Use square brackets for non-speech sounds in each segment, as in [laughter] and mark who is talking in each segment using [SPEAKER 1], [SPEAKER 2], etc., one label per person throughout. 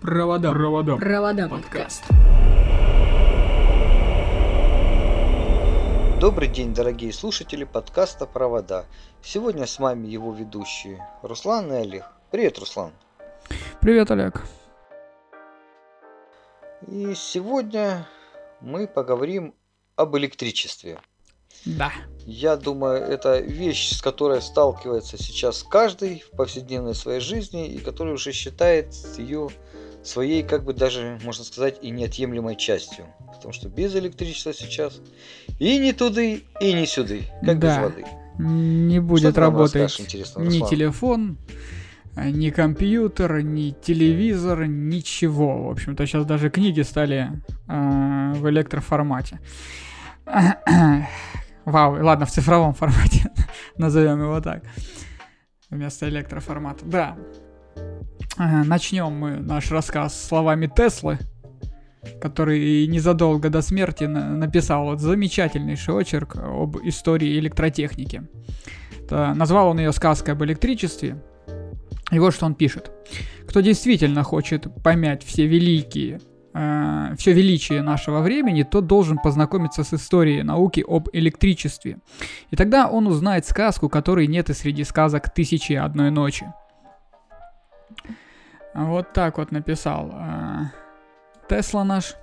[SPEAKER 1] Провода. Провода.
[SPEAKER 2] Провода подкаст.
[SPEAKER 3] Добрый день, дорогие слушатели подкаста «Провода». Сегодня с вами его ведущие Руслан и Олег. Привет, Руслан.
[SPEAKER 1] Привет, Олег.
[SPEAKER 3] И сегодня мы поговорим об электричестве.
[SPEAKER 1] Да.
[SPEAKER 3] Я думаю, это вещь, с которой сталкивается сейчас каждый в повседневной своей жизни и который уже считает ее своей, как бы даже, можно сказать, и неотъемлемой частью. Потому что без электричества сейчас и не туды, и не сюды, как да. без воды.
[SPEAKER 1] Не будет работать ни телефон, ни компьютер, ни телевизор, ничего. В общем-то, сейчас даже книги стали э, в электроформате. [coughs] Вау, ладно, в цифровом [laughs] формате, назовем его так, вместо электроформата. Да, начнем мы наш рассказ словами Теслы, который незадолго до смерти написал вот замечательнейший очерк об истории электротехники. Это, назвал он ее сказкой об электричестве. И вот что он пишет. Кто действительно хочет помять все великие э, все величие нашего времени, тот должен познакомиться с историей науки об электричестве. И тогда он узнает сказку, которой нет и среди сказок «Тысячи одной ночи». Вот так вот написал э, Тесла наш.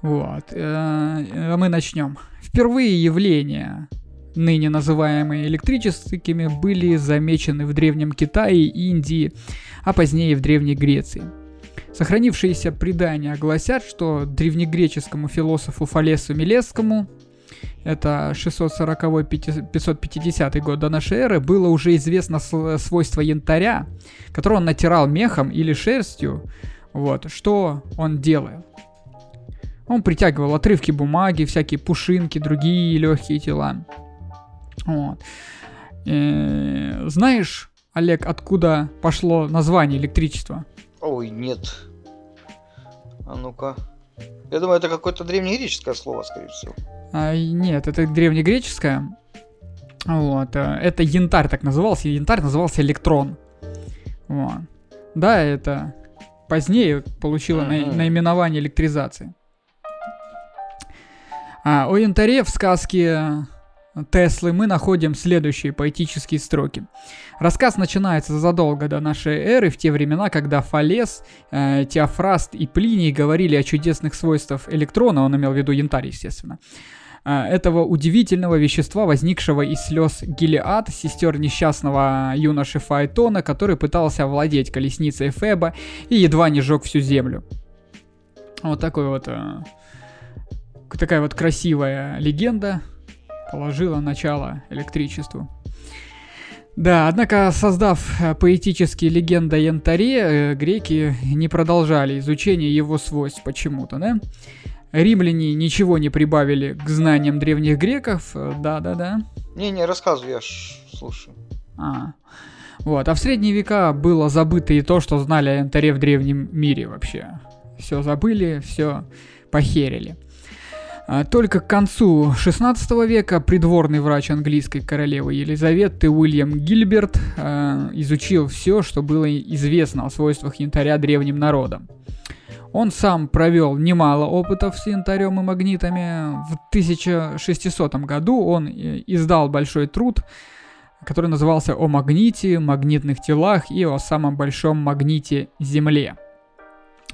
[SPEAKER 1] Вот. А мы начнем. Впервые явления, ныне называемые электрическими, были замечены в Древнем Китае, Индии, а позднее в Древней Греции. Сохранившиеся предания гласят, что древнегреческому философу Фалесу Милесскому, это 640-550 год до нашей эры, было уже известно свойство янтаря, которое он натирал мехом или шерстью. Вот, что он делал? Он притягивал отрывки бумаги, всякие пушинки, другие легкие тела. Вот. И, э, знаешь, Олег, откуда пошло название электричества?
[SPEAKER 3] Ой, нет. А ну-ка. Я думаю, это какое-то древнегреческое слово, скорее всего.
[SPEAKER 1] А, нет, это древнегреческое. Вот. Э, это янтарь так назывался. Янтарь назывался электрон. Вот. Да, это позднее получило mm-hmm. наименование электризации. А, о янтаре в сказке Теслы мы находим следующие поэтические строки. Рассказ начинается задолго до нашей эры, в те времена, когда Фалес, э, Теофраст и Плиний говорили о чудесных свойствах электрона, он имел в виду янтарь, естественно, этого удивительного вещества, возникшего из слез Гелиад, сестер несчастного юноши Фаэтона, который пытался овладеть колесницей Феба и едва не сжег всю землю. Вот такой вот... Э, такая вот красивая легенда положила начало электричеству. Да, однако, создав э, поэтические легенды о янтаре, э, греки не продолжали изучение его свойств почему-то, да? Римляне ничего не прибавили к знаниям древних греков, да-да-да.
[SPEAKER 3] Не-не, рассказывай, я ж слушаю.
[SPEAKER 1] А, вот, а в средние века было забыто и то, что знали о янтаре в древнем мире вообще. Все забыли, все похерили. А, только к концу 16 века придворный врач английской королевы Елизаветы Уильям Гильберт э, изучил все, что было известно о свойствах янтаря древним народам. Он сам провел немало опытов с янтарем и магнитами. В 1600 году он э, издал большой труд, который назывался «О магните, магнитных телах и о самом большом магните Земле».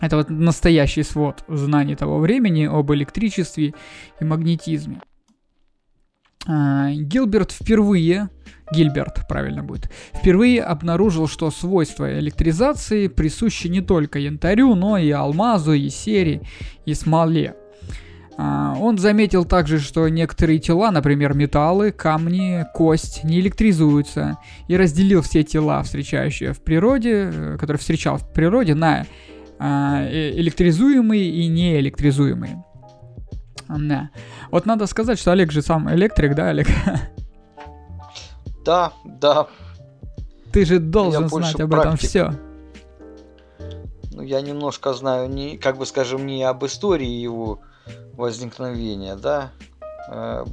[SPEAKER 1] Это вот настоящий свод знаний того времени об электричестве и магнетизме. А, Гилберт впервые, Гильберт правильно будет, впервые обнаружил, что свойства электризации присущи не только янтарю, но и алмазу, и сере, и смоле. А, он заметил также, что некоторые тела, например, металлы, камни, кость, не электризуются, и разделил все тела, встречающие в природе, э, которые встречал в природе, на а, э, электризуемые и неэлектризуемые. Да. Вот надо сказать, что Олег же сам электрик, да, Олег?
[SPEAKER 3] Да, да.
[SPEAKER 1] Ты же должен знать об практик. этом все.
[SPEAKER 3] Ну, я немножко знаю, не, как бы скажем, не об истории его возникновения, да, а,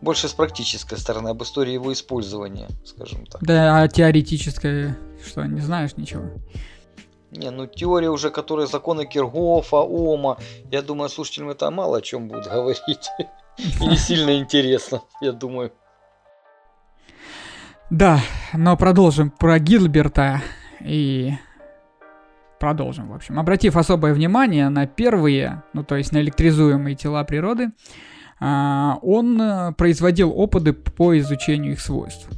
[SPEAKER 3] больше с практической стороны, об истории его использования, скажем так.
[SPEAKER 1] Да, а теоретическое, что, не знаешь ничего?
[SPEAKER 3] Не, ну теория уже, которая законы Киргофа, Ома, я думаю, слушателям это мало о чем будет [laughs] говорить. Не сильно интересно, я думаю.
[SPEAKER 1] Да, но продолжим про Гилберта и продолжим, в общем. Обратив особое внимание на первые, ну то есть на электризуемые тела природы, а, он э, производил опыты по изучению их свойств.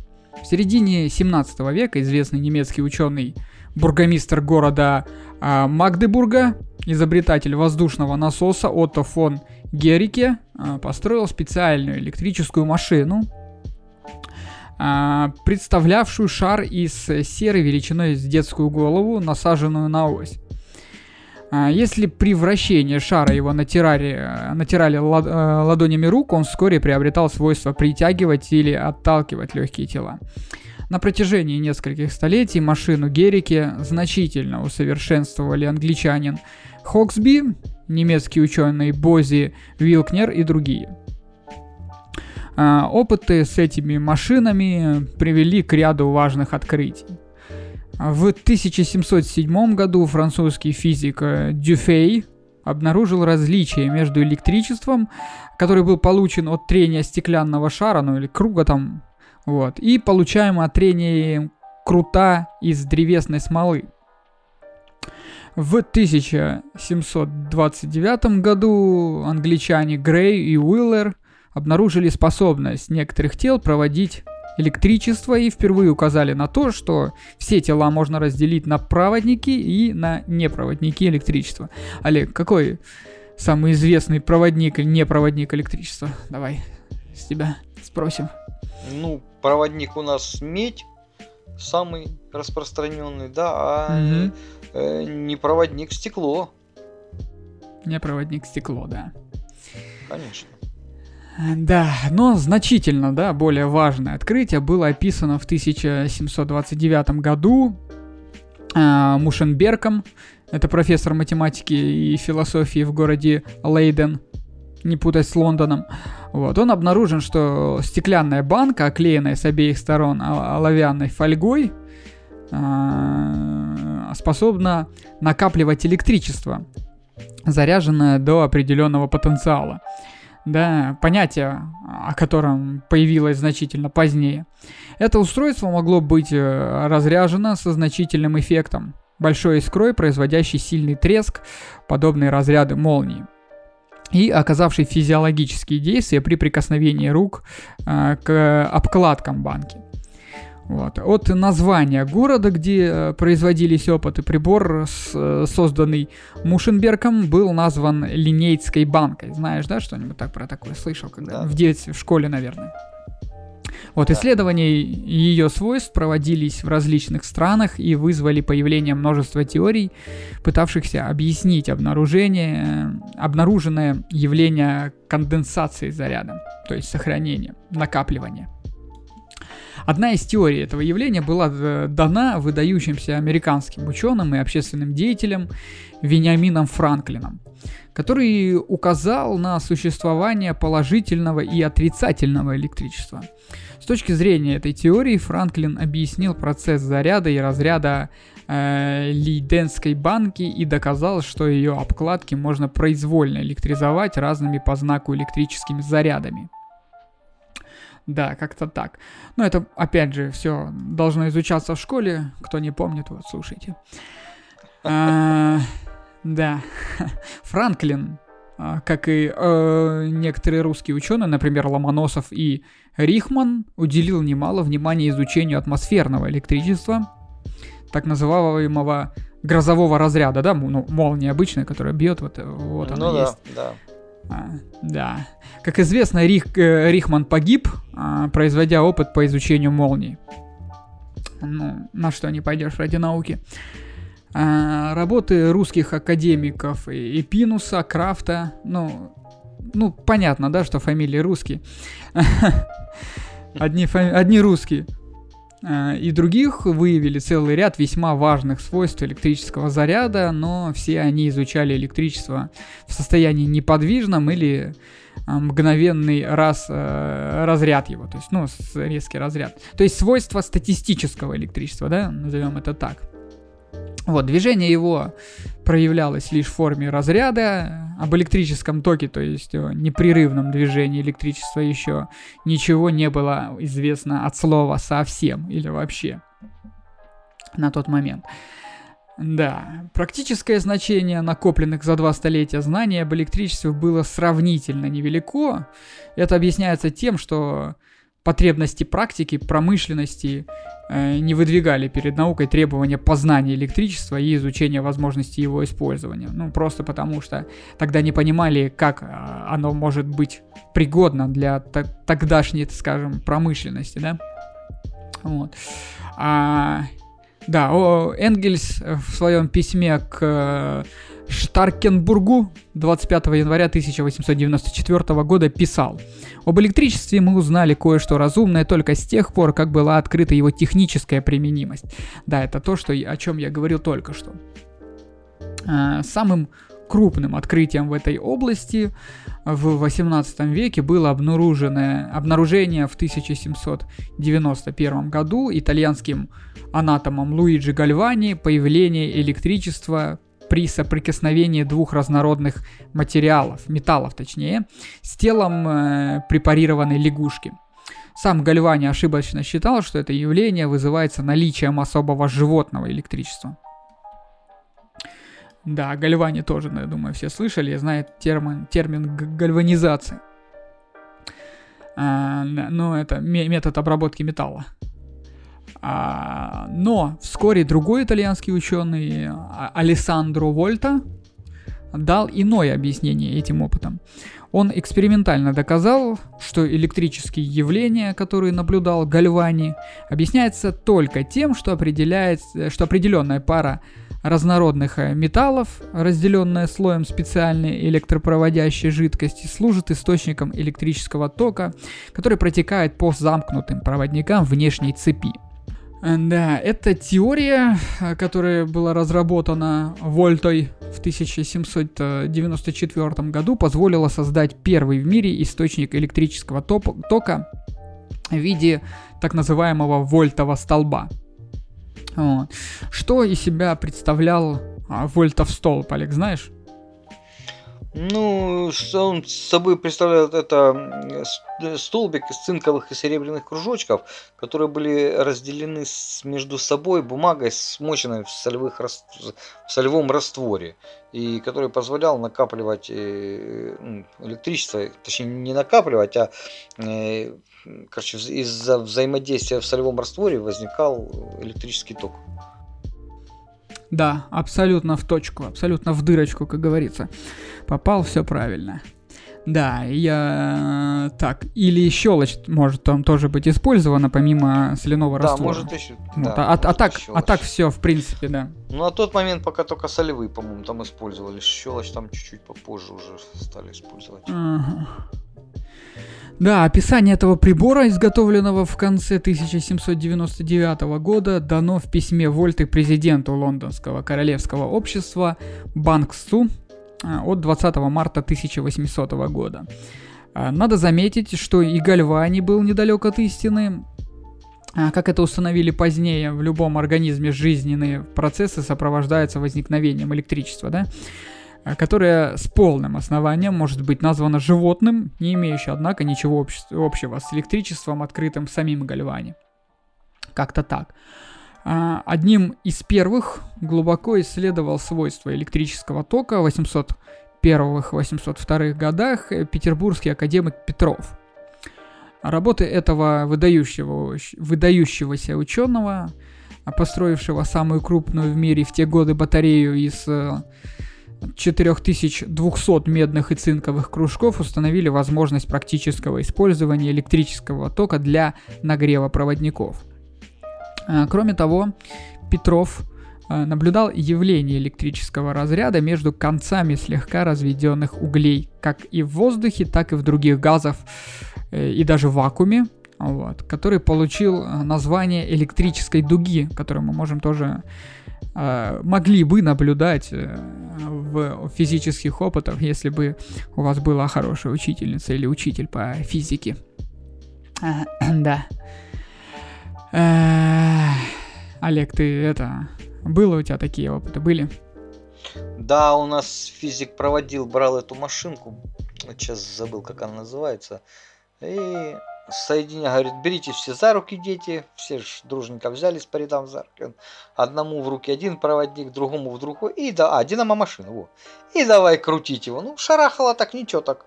[SPEAKER 1] В середине 17 века известный немецкий ученый, бургомистр города а, Магдебурга, изобретатель воздушного насоса Отто фон Герике, а, построил специальную электрическую машину, представлявшую шар из серы величиной с детскую голову, насаженную на ось. Если при вращении шара его натирали, натирали лад, э, ладонями рук, он вскоре приобретал свойство притягивать или отталкивать легкие тела. На протяжении нескольких столетий машину Герики значительно усовершенствовали англичанин Хоксби, немецкий ученый Бози Вилкнер и другие. А, опыты с этими машинами привели к ряду важных открытий. В 1707 году французский физик э, Дюфей обнаружил различие между электричеством, который был получен от трения стеклянного шара, ну или круга там, вот, и получаемым от трения крута из древесной смолы. В 1729 году англичане Грей и Уиллер обнаружили способность некоторых тел проводить электричество и впервые указали на то, что все тела можно разделить на проводники и на непроводники электричества. Олег, какой самый известный проводник или непроводник электричества? Давай с тебя спросим.
[SPEAKER 3] Ну, проводник у нас медь, самый распространенный, да, а угу. э, непроводник стекло.
[SPEAKER 1] Непроводник стекло, да.
[SPEAKER 3] Конечно.
[SPEAKER 1] Да, но значительно, да, более важное открытие было описано в 1729 году э, Мушенбергом, это профессор математики и философии в городе Лейден, не путать с Лондоном. Вот, он обнаружен, что стеклянная банка, оклеенная с обеих сторон оловянной фольгой, э, способна накапливать электричество, заряженное до определенного потенциала да, понятие, о котором появилось значительно позднее. Это устройство могло быть э, разряжено со значительным эффектом, большой искрой, производящей сильный треск, подобные разряды молнии и оказавший физиологические действия при прикосновении рук э, к обкладкам банки. Вот. От названия города, где э, производились опыты, прибор, с, э, созданный Мушенбергом, был назван Линейской банкой. Знаешь, да, что-нибудь так про такое слышал, когда да. в детстве, в школе, наверное. Вот да. исследования ее свойств проводились в различных странах и вызвали появление множества теорий, пытавшихся объяснить обнаружение, обнаруженное явление конденсации заряда, то есть сохранения, накапливания. Одна из теорий этого явления была э, дана выдающимся американским ученым и общественным деятелем Вениамином Франклином, который указал на существование положительного и отрицательного электричества. С точки зрения этой теории Франклин объяснил процесс заряда и разряда э, Лейденской банки и доказал, что ее обкладки можно произвольно электризовать разными по знаку электрическими зарядами. Да, как-то так. Но это, опять же, все должно изучаться в школе. Кто не помнит, вот слушайте. А, [laughs] да. [laughs] Франклин, как и э, некоторые русские ученые, например, Ломоносов и Рихман, уделил немало внимания изучению атмосферного электричества, так называемого грозового разряда, да, ну, молния обычная, которая бьет, вот, вот она ну, есть. Да, да. А, да. Как известно, Рих, э, Рихман погиб, а, производя опыт по изучению молний. Ну, на что не пойдешь ради науки. А, работы русских академиков и, Пинуса, Крафта, ну, ну, понятно, да, что фамилии русские. [laughs] Одни, фами... Одни русские. Э, и других выявили целый ряд весьма важных свойств электрического заряда, но все они изучали электричество в состоянии неподвижном или э, мгновенный раз, э, разряд его, то есть, ну, резкий разряд. То есть свойства статистического электричества, да, назовем это так. Вот, движение его проявлялось лишь в форме разряда. Об электрическом токе, то есть о непрерывном движении электричества еще ничего не было известно от слова совсем или вообще на тот момент. Да, практическое значение накопленных за два столетия знаний об электричестве было сравнительно невелико. Это объясняется тем, что потребности практики, промышленности э, не выдвигали перед наукой требования познания электричества и изучения возможностей его использования. Ну, просто потому что тогда не понимали, как э, оно может быть пригодно для тогдашней, скажем, промышленности, да. Вот. А, да, о, Энгельс в своем письме к э, Штаркенбургу 25 января 1894 года писал «Об электричестве мы узнали кое-что разумное только с тех пор, как была открыта его техническая применимость». Да, это то, что, о чем я говорил только что. А, самым крупным открытием в этой области в 18 веке было обнаруженное, обнаружение в 1791 году итальянским анатомом Луиджи Гальвани появление электричества при соприкосновении двух разнородных материалов, металлов точнее, с телом э, препарированной лягушки. Сам Гальвани ошибочно считал, что это явление вызывается наличием особого животного электричества. Да, Гальвани тоже, я думаю, все слышали, знает термин, термин гальванизация. А, ну, это метод обработки металла. А, но вскоре другой итальянский ученый а, Алессандро Вольта дал иное объяснение этим опытом. Он экспериментально доказал, что электрические явления, которые наблюдал Гальвани, объясняются только тем, что, определяет, что определенная пара разнородных э, металлов, разделенная слоем специальной электропроводящей жидкости, служит источником электрического тока, который протекает по замкнутым проводникам внешней цепи. Э, да, это теория, э, которая была разработана Вольтой в 1794 году, позволила создать первый в мире источник электрического тока в виде так называемого вольтового столба. Вот. Что из себя представлял а, вольтов столб, Олег, знаешь?
[SPEAKER 3] Ну, что он собой представляет, это столбик из цинковых и серебряных кружочков, которые были разделены с, между собой бумагой, смоченной в, солевых, в солевом растворе, и который позволял накапливать э, электричество, точнее не накапливать, а э, короче, из-за взаимодействия в солевом растворе возникал электрический ток.
[SPEAKER 1] Да, абсолютно в точку, абсолютно в дырочку, как говорится. Попал, все правильно. Да, я... Так, или щелочь может там тоже быть использована, помимо соляного да, раствора.
[SPEAKER 3] Может еще,
[SPEAKER 1] вот, да, а, может а, так, а так все, в принципе, да.
[SPEAKER 3] Ну, на тот момент пока только солевые, по-моему, там использовали. Щелочь там чуть-чуть попозже уже стали использовать. Ага.
[SPEAKER 1] Да, описание этого прибора, изготовленного в конце 1799 года, дано в письме Вольты президенту Лондонского королевского общества Банксу а, от 20 марта 1800 года. А, надо заметить, что и Гальвани был недалек от истины. А, как это установили позднее, в любом организме жизненные процессы сопровождаются возникновением электричества, да? Э, которое с полным основанием может быть названо животным, не имеющее, однако, ничего общего с электричеством, открытым самим Гальвани. Как-то так. А, одним из первых глубоко исследовал свойства электрического тока в 801-802 годах петербургский академик Петров. Работы этого выдающего, выдающегося ученого, построившего самую крупную в мире в те годы батарею из 4200 медных и цинковых кружков установили возможность практического использования электрического тока для нагрева проводников. А, кроме того, Петров а, наблюдал явление электрического разряда между концами слегка разведенных углей, как и в воздухе, так и в других газах э, и даже в вакууме, вот, который получил название электрической дуги, которую мы можем тоже э, могли бы наблюдать э, в физических опытах, если бы у вас была хорошая учительница или учитель по физике. [clears throat] да. Олег, ты это Было у тебя такие опыты? Были?
[SPEAKER 3] Да, у нас физик проводил, брал эту машинку, сейчас забыл, как она называется, и соединя, говорит, берите все за руки, дети, все же дружненько взялись по рядам за руки. Одному в руки один проводник, другому в другой, и да, а, динамо-машина, во. И давай крутить его. Ну, шарахало так, ничего так.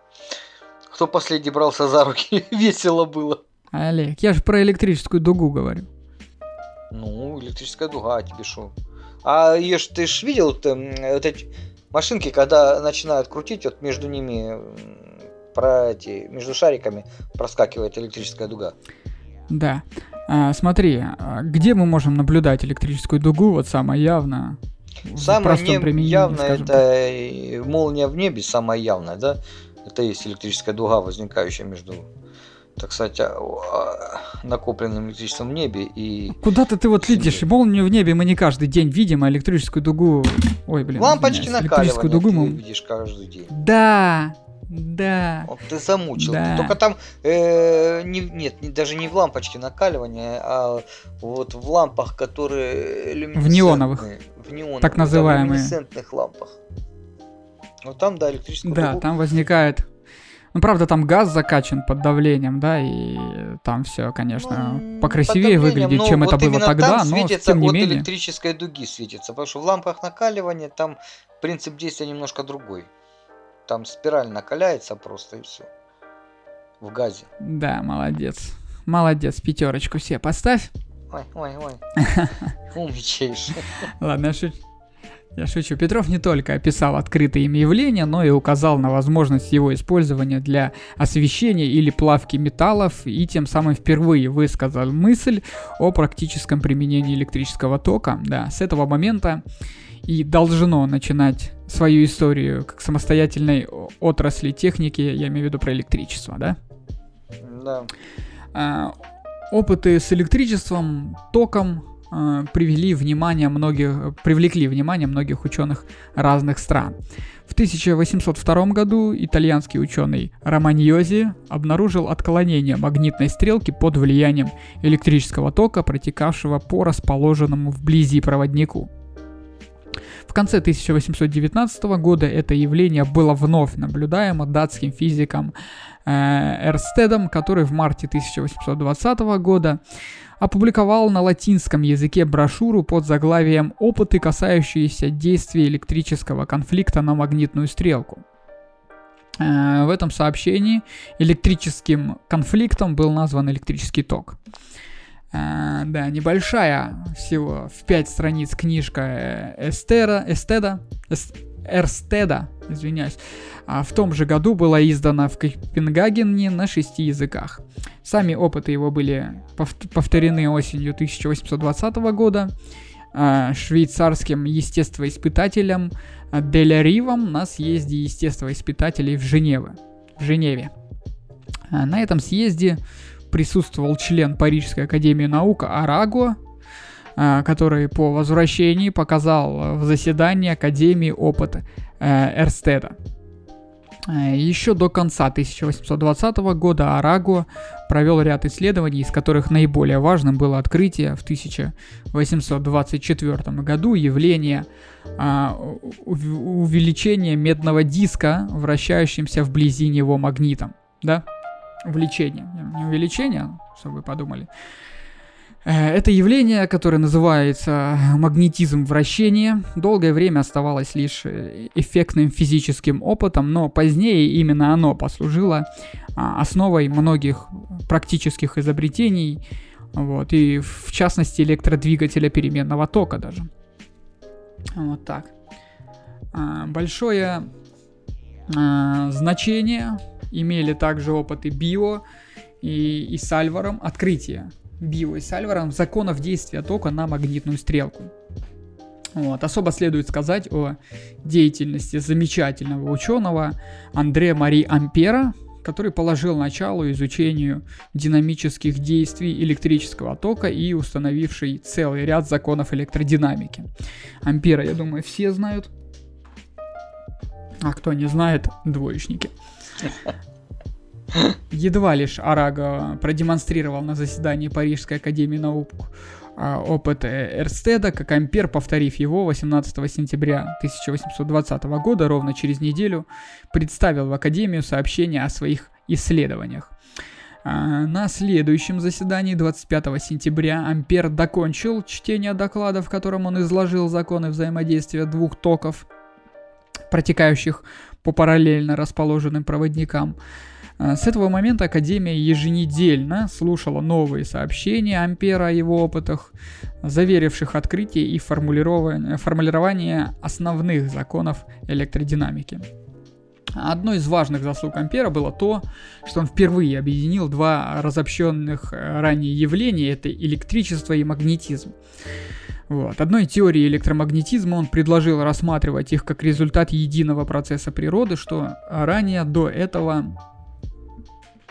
[SPEAKER 3] Кто последний брался за руки, [laughs] весело было.
[SPEAKER 1] Олег, я же про электрическую дугу говорю.
[SPEAKER 3] Ну, электрическая дуга, а тебе что? А ее ж ты ж видел, ты, вот эти машинки, когда начинают крутить, вот между ними про эти, между шариками проскакивает электрическая дуга.
[SPEAKER 1] Да. А, смотри, а где мы можем наблюдать электрическую дугу, вот самое явно?
[SPEAKER 3] Самое не явное это молния в небе, самое явное, да? Это есть электрическая дуга, возникающая между так сказать, а, накопленным электричеством в небе и...
[SPEAKER 1] Куда-то ты вот видишь, молнию в небе мы не каждый день видим, а электрическую дугу... Ой, блин,
[SPEAKER 3] Лампочки накаливания дугу мы... видишь каждый день.
[SPEAKER 1] Да, да.
[SPEAKER 3] Вот ты замучил. Да. Только там э, не, нет, не, даже не в лампочке накаливания, а вот в лампах, которые
[SPEAKER 1] В неоновых.
[SPEAKER 3] В неоновых.
[SPEAKER 1] Так называемые.
[SPEAKER 3] В лампах. Вот там, да, электрическую
[SPEAKER 1] Да, дугу. там возникает ну, правда, там газ закачан под давлением, да, и там все, конечно, ну, покрасивее выглядит, чем вот это было тогда, но тем не
[SPEAKER 3] от
[SPEAKER 1] менее.
[SPEAKER 3] электрической дуги светится, потому что в лампах накаливания там принцип действия немножко другой. Там спираль накаляется просто и все. В газе.
[SPEAKER 1] Да, молодец. Молодец, пятерочку все поставь.
[SPEAKER 3] Ой, ой, ой. [laughs] Умничаешь.
[SPEAKER 1] Ладно, я шучу. Я шучу. Петров не только описал открытые им явления, но и указал на возможность его использования для освещения или плавки металлов и тем самым впервые высказал мысль о практическом применении электрического тока. Да, с этого момента и должно начинать свою историю как самостоятельной отрасли техники, я имею в виду про электричество, да?
[SPEAKER 3] Да.
[SPEAKER 1] А, опыты с электричеством, током э, привели внимание многих, привлекли внимание многих ученых разных стран. В 1802 году итальянский ученый Романьози обнаружил отклонение магнитной стрелки под влиянием электрического тока, протекавшего по расположенному вблизи проводнику. В конце 1819 года это явление было вновь наблюдаемо датским физиком э, Эрстедом, который в марте 1820 года опубликовал на латинском языке брошюру под заглавием «Опыты, касающиеся действия электрического конфликта на магнитную стрелку». Э, в этом сообщении электрическим конфликтом был назван электрический ток. Э, да, небольшая, всего в 5 страниц книжка Эстера, Эстеда, Эрстеда, извиняюсь, а в том же году была издана в Копенгагене на шести языках. Сами опыты его были повторены осенью 1820 года э, швейцарским естествоиспытателем Деля Ривом на съезде естествоиспытателей в Женеве. В Женеве. Э, на этом съезде присутствовал член Парижской академии наук Араго, э, который по возвращении показал в заседании Академии опыт Эрстеда. Э, Еще до конца 1820 года Араго провел ряд исследований, из которых наиболее важным было открытие в 1824 году явления увеличения медного диска, вращающимся вблизи него магнитом. Да? Увеличение. Не увеличение, чтобы вы подумали. Э, это явление, которое называется магнетизм вращения, долгое время оставалось лишь э, эффектным физическим опытом, но позднее именно оно послужило а, основой многих практических изобретений, вот, и в частности электродвигателя переменного тока даже. Вот так. А, большое а, значение имели также опыты Био и, и Сальваром открытия Био и Сальваром законов действия тока на магнитную стрелку. Вот. Особо следует сказать о деятельности замечательного ученого Андре Мари Ампера, который положил начало изучению динамических действий электрического тока и установивший целый ряд законов электродинамики. Ампера, я думаю, все знают. А кто не знает, двоечники. Едва лишь Арага продемонстрировал на заседании Парижской академии наук а, опыт Эрстеда, как Ампер, повторив его 18 сентября 1820 года, ровно через неделю, представил в Академию сообщение о своих исследованиях. А, на следующем заседании 25 сентября Ампер докончил чтение доклада, в котором он изложил законы взаимодействия двух токов, протекающих по параллельно расположенным проводникам. А, с этого момента Академия еженедельно слушала новые сообщения Ампера о его опытах, заверивших открытие и формулирование основных законов электродинамики. Одной из важных заслуг Ампера было то, что он впервые объединил два разобщенных э, ранее явления, это электричество и магнетизм. Вот. Одной теории электромагнетизма он предложил рассматривать их как результат единого процесса природы, что ранее до этого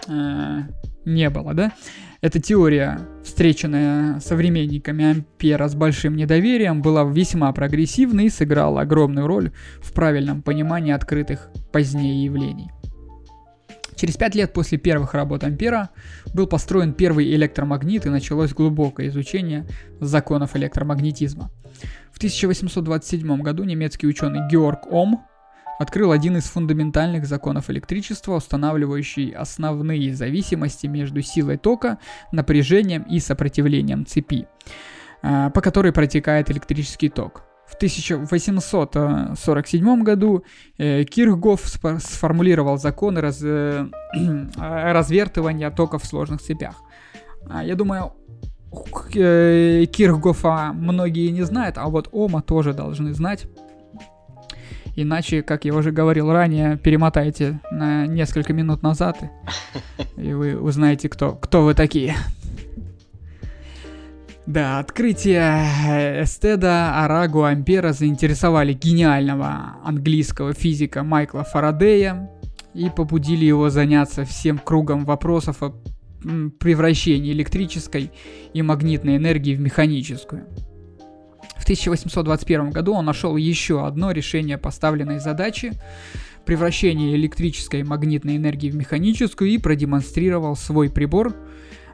[SPEAKER 1] э, не было, да? Эта теория, встреченная современниками Ампера с большим недоверием, была весьма прогрессивной и сыграла огромную роль в правильном понимании открытых позднее явлений. Через пять лет после первых работ Ампера был построен первый электромагнит и началось глубокое изучение законов электромагнетизма. В 1827 году немецкий ученый Георг Ом открыл один из фундаментальных законов электричества, устанавливающий основные зависимости между силой тока, напряжением и сопротивлением цепи, а, по которой протекает электрический ток. В 1847 году э, Кирхгоф сформулировал законы раз, э, [clears throat] развертывания тока в сложных цепях. А, я думаю, э, Кирхгофа многие не знают, а вот Ома тоже должны знать. Иначе, как я уже говорил ранее, перемотайте на несколько минут назад, и вы узнаете, кто, кто вы такие. Да, открытие Эстеда, Арагу, Ампера заинтересовали гениального английского физика Майкла Фарадея и побудили его заняться всем кругом вопросов о превращении электрической и магнитной энергии в механическую. В 1821 году он нашел еще одно решение поставленной задачи превращение электрической и магнитной энергии в механическую и продемонстрировал свой прибор,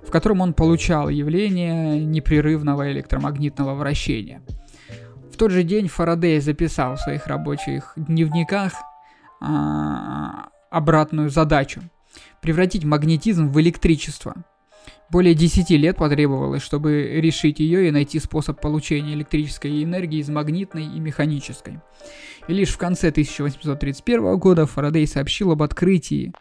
[SPEAKER 1] в котором он получал явление непрерывного электромагнитного вращения. В тот же день Фарадей записал в своих рабочих дневниках а, обратную задачу превратить магнетизм в электричество – более 10 лет потребовалось, чтобы решить ее и найти способ получения электрической энергии из магнитной и механической. И лишь в конце 1831 года Фарадей сообщил об открытии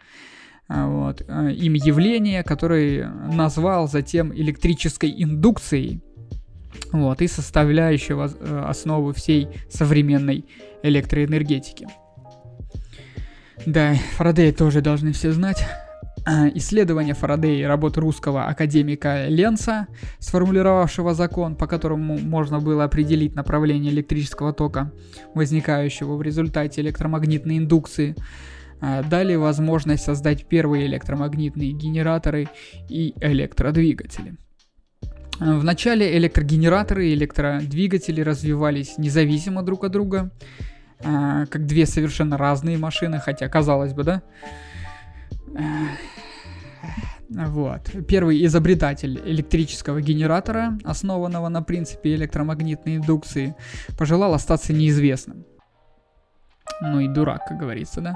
[SPEAKER 1] вот, а, им явления, которое назвал затем электрической индукцией, вот, и составляющего э, основу всей современной электроэнергетики. Да, Фарадей тоже должны все знать. Э, исследования Фарадея и работы русского академика Ленца, сформулировавшего закон, по которому можно было определить направление электрического тока, возникающего в результате электромагнитной индукции, э, дали возможность создать первые электромагнитные генераторы и электродвигатели. Э, в начале электрогенераторы и электродвигатели развивались независимо друг от друга, как две совершенно разные машины, хотя казалось бы, да? Вот. Первый изобретатель электрического генератора, основанного на принципе электромагнитной индукции, пожелал остаться неизвестным. Ну и дурак, как говорится, да.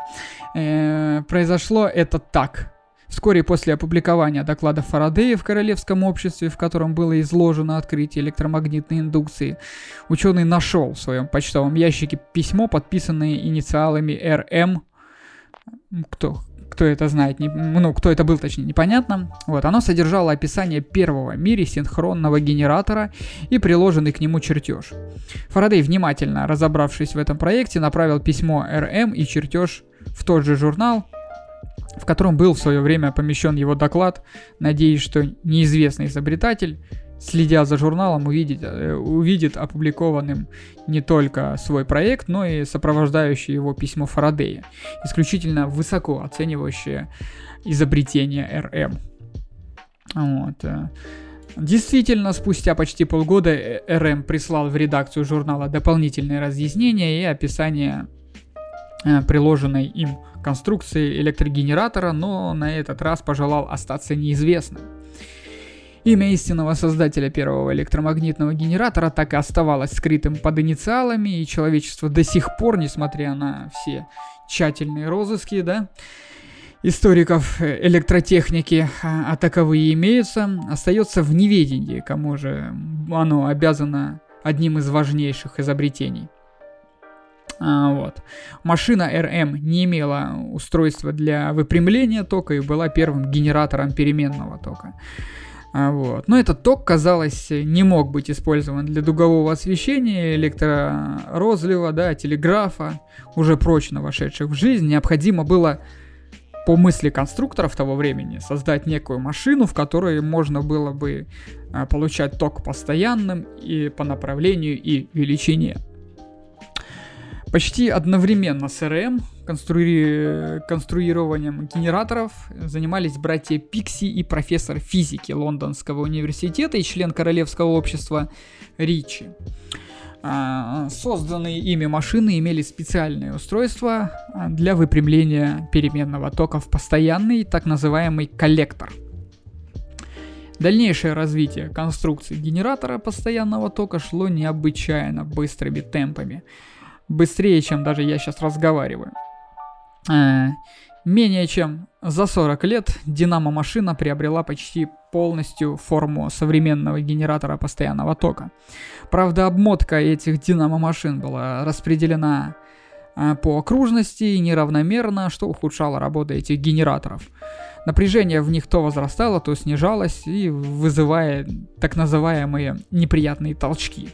[SPEAKER 1] Э, произошло это так. Вскоре после опубликования доклада Фарадея в Королевском обществе, в котором было изложено открытие электромагнитной индукции, ученый нашел в своем почтовом ящике письмо, подписанное инициалами РМ. Кто, кто это знает, не, ну, кто это был, точнее, непонятно. Вот, оно содержало описание первого в мире синхронного генератора и приложенный к нему чертеж. Фарадей, внимательно разобравшись в этом проекте, направил письмо РМ и чертеж в тот же журнал, в котором был в свое время помещен его доклад, надеясь, что неизвестный изобретатель следя за журналом, увидит, э, увидит опубликованным не только свой проект, но и сопровождающее его письмо Фарадея, исключительно высоко оценивающее изобретение РМ. Вот. Э. Действительно, спустя почти полгода э, РМ прислал в редакцию журнала дополнительные разъяснения и описание приложенной им конструкции электрогенератора, но на этот раз пожелал остаться неизвестным. Имя истинного создателя первого электромагнитного генератора так и оставалось скрытым под инициалами, и человечество до сих пор, несмотря на все тщательные розыски, да, историков электротехники, а, а таковые имеются, остается в неведении, кому же оно обязано одним из важнейших изобретений. А, вот. Машина RM не имела устройства для выпрямления тока и была первым генератором переменного тока. А, вот. Но этот ток, казалось, не мог быть использован для дугового освещения, электророзлива, да, телеграфа, уже прочно вошедших в жизнь. Необходимо было по мысли конструкторов того времени, создать некую машину, в которой можно было бы а, получать ток постоянным и по направлению и величине. Почти одновременно с РМ конструи... конструированием генераторов занимались братья Пикси и профессор физики Лондонского университета и член Королевского общества Ричи. А, созданные ими машины имели специальные устройства а, для выпрямления переменного тока в постоянный, так называемый коллектор. Дальнейшее развитие конструкции генератора постоянного тока шло необычайно быстрыми темпами. Быстрее, чем даже я сейчас разговариваю. А, Менее чем за 40 лет динамо-машина приобрела почти полностью форму современного генератора постоянного тока. Правда, обмотка этих динамо-машин была распределена а, по окружности и неравномерно, что ухудшало работу этих генераторов. Напряжение в них то возрастало, то снижалось, и вызывая так называемые неприятные толчки.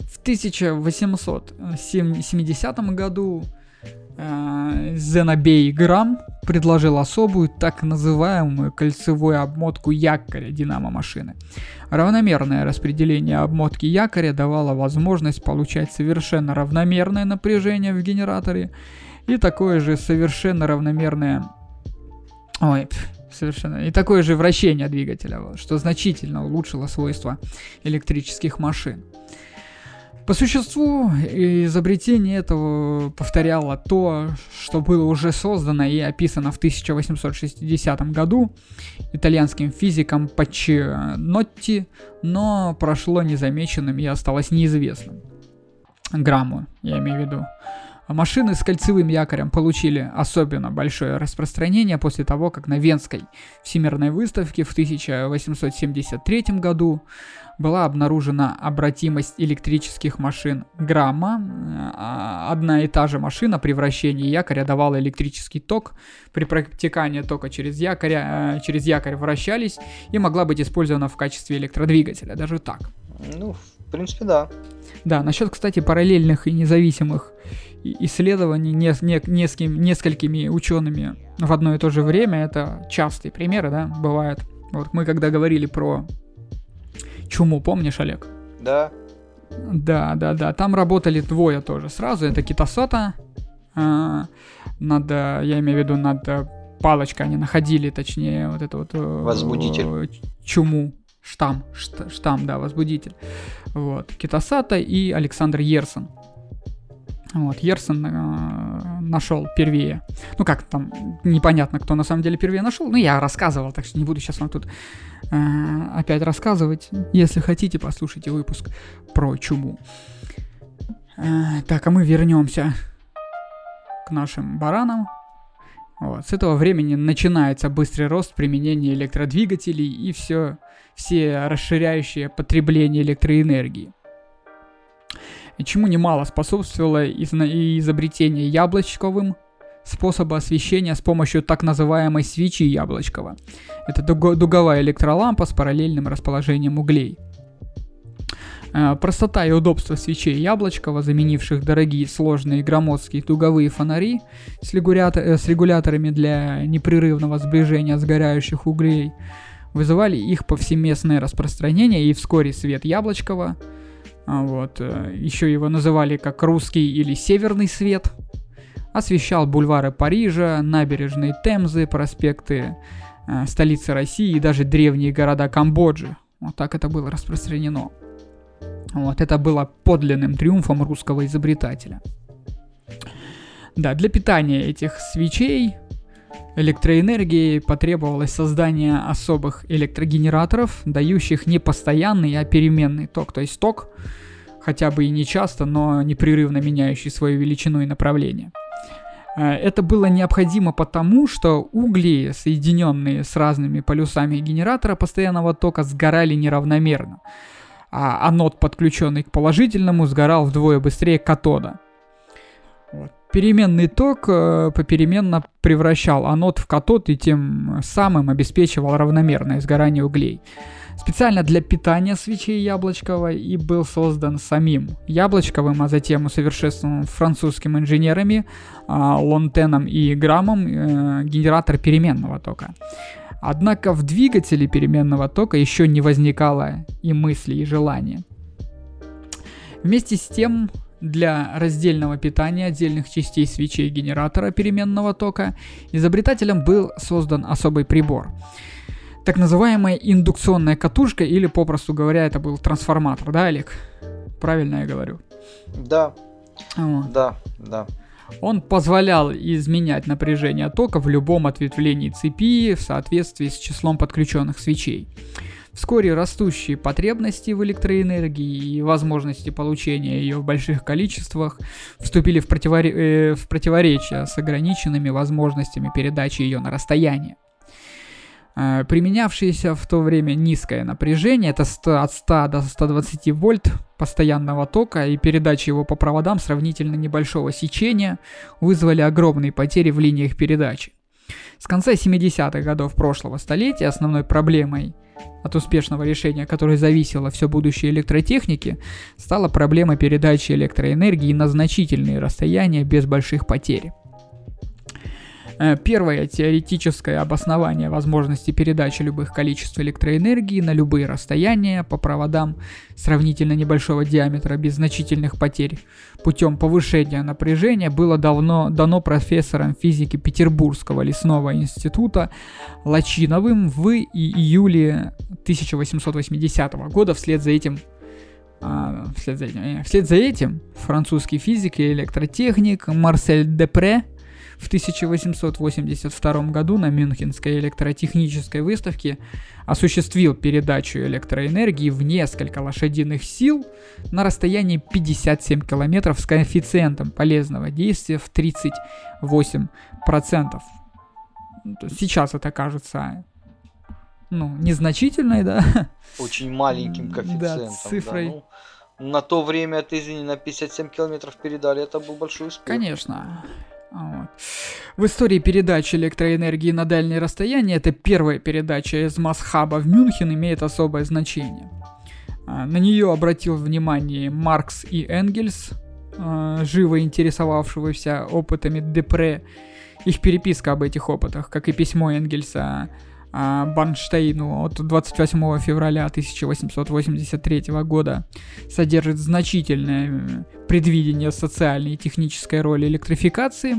[SPEAKER 1] В 1870 году Зенобей Грам предложил особую так называемую кольцевую обмотку якоря динамо-машины. Равномерное распределение обмотки якоря давало возможность получать совершенно равномерное напряжение в генераторе и такое же совершенно равномерное... Ой, совершенно. И такое же вращение двигателя, что значительно улучшило свойства электрических машин. По существу, изобретение этого повторяло то, что было уже создано и описано в 1860 году итальянским физиком Пачинотти, но прошло незамеченным и осталось неизвестным. Грамму, я имею в виду. Машины с кольцевым якорем получили особенно большое распространение после того, как на Венской всемирной выставке в 1873 году была обнаружена обратимость электрических машин грамма. А, одна и та же машина при вращении якоря давала электрический ток. При протекании тока через, якоря, э, через якорь вращались и могла быть использована в качестве электродвигателя. Даже так.
[SPEAKER 3] Ну, в принципе, да.
[SPEAKER 1] Да, насчет, кстати, параллельных и независимых исследований не, не, несколькими, несколькими учеными в одно и то же время, это частые примеры, да, бывают. Вот мы когда говорили про Чуму, помнишь, Олег?
[SPEAKER 3] Да.
[SPEAKER 1] Да, да, да. Там работали двое тоже сразу. Это Китасота. А, над, я имею в виду, над палочкой они находили, точнее, вот это вот... Э,
[SPEAKER 3] возбудитель.
[SPEAKER 1] Чуму. Штамм, штамм, да, возбудитель. Вот. Китасата и Александр Ерсон. Вот, Ерсон э, нашел первее. Ну как там, непонятно, кто на самом деле первее нашел. Ну, я рассказывал, так что не буду сейчас вам тут э, опять рассказывать. Если хотите, послушайте выпуск про чуму. Э, так, а мы вернемся к нашим баранам. Вот. С этого времени начинается быстрый рост применения электродвигателей и все, все расширяющее потребление электроэнергии чему немало способствовало изобретение яблочковым способа освещения с помощью так называемой свечи Яблочкова. Это дуговая электролампа с параллельным расположением углей. Э, простота и удобство свечей Яблочкова, заменивших дорогие сложные громоздкие дуговые фонари с, регулятор, э, с регуляторами для непрерывного сближения сгорающих углей, вызывали их повсеместное распространение, и вскоре свет Яблочкова – вот. Э, Еще его называли как русский или северный свет. Освещал бульвары Парижа, набережные Темзы, проспекты э, столицы России и даже древние города Камбоджи. Вот так это было распространено. Вот это было подлинным триумфом русского изобретателя. Да, для питания этих свечей электроэнергии потребовалось создание особых электрогенераторов, дающих не постоянный, а переменный ток, то есть ток, хотя бы и не часто, но непрерывно меняющий свою величину и направление. Э, это было необходимо потому, что угли, соединенные с разными полюсами генератора постоянного тока, сгорали неравномерно, а анод, подключенный к положительному, сгорал вдвое быстрее катода. Переменный ток э, попеременно превращал анод в катод и тем самым обеспечивал равномерное сгорание углей. Специально для питания свечей Яблочкова и был создан самим Яблочковым, а затем усовершенствован французскими инженерами э, Лонтеном и Грамом э, генератор переменного тока. Однако в двигателе переменного тока еще не возникало и мысли, и желания. Вместе с тем, для раздельного питания отдельных частей свечей генератора переменного тока изобретателем был создан особый прибор. Так называемая индукционная катушка или, попросту говоря, это был трансформатор, да, Олег? Правильно я говорю?
[SPEAKER 3] Да. Вот. Да, да.
[SPEAKER 1] Он позволял изменять напряжение тока в любом ответвлении цепи в соответствии с числом подключенных свечей. Вскоре растущие потребности в электроэнергии и возможности получения ее в больших количествах вступили в, противори... э, в противоречие с ограниченными возможностями передачи ее на расстояние. Э, применявшееся в то время низкое напряжение, это 100, от 100 до 120 вольт постоянного тока и передача его по проводам сравнительно небольшого сечения вызвали огромные потери в линиях передачи. С конца 70-х годов прошлого столетия основной проблемой – от успешного решения которой зависело все будущее электротехники, стала проблема передачи электроэнергии на значительные расстояния без больших потерь. Э, первое теоретическое обоснование возможности передачи любых количеств электроэнергии на любые расстояния по проводам сравнительно небольшого диаметра без значительных потерь. Путем повышения напряжения было давно дано профессором физики Петербургского лесного института Лачиновым в июле 1880 года. Вслед за этим а, вслед, за этим, э, вслед за этим французский физик и электротехник Марсель Депре в 1882 году на Мюнхенской электротехнической выставке осуществил передачу электроэнергии в несколько лошадиных сил на расстоянии 57 километров с коэффициентом полезного действия в 38%. Ну, сейчас это кажется ну, незначительной, да?
[SPEAKER 3] Очень маленьким коэффициентом. Да, цифрой. Да, ну, на то время, ты извини, на 57 километров передали, это был большой успех.
[SPEAKER 1] Конечно. В истории передачи электроэнергии на дальние расстояния эта первая передача из Масхаба в Мюнхен имеет особое значение. А, на нее обратил внимание Маркс и Энгельс, а, живо интересовавшегося опытами Депре. Их переписка об этих опытах, как и письмо Энгельса а, Банштейну от 28 февраля 1883 года содержит значительное предвидение социальной и технической роли электрификации.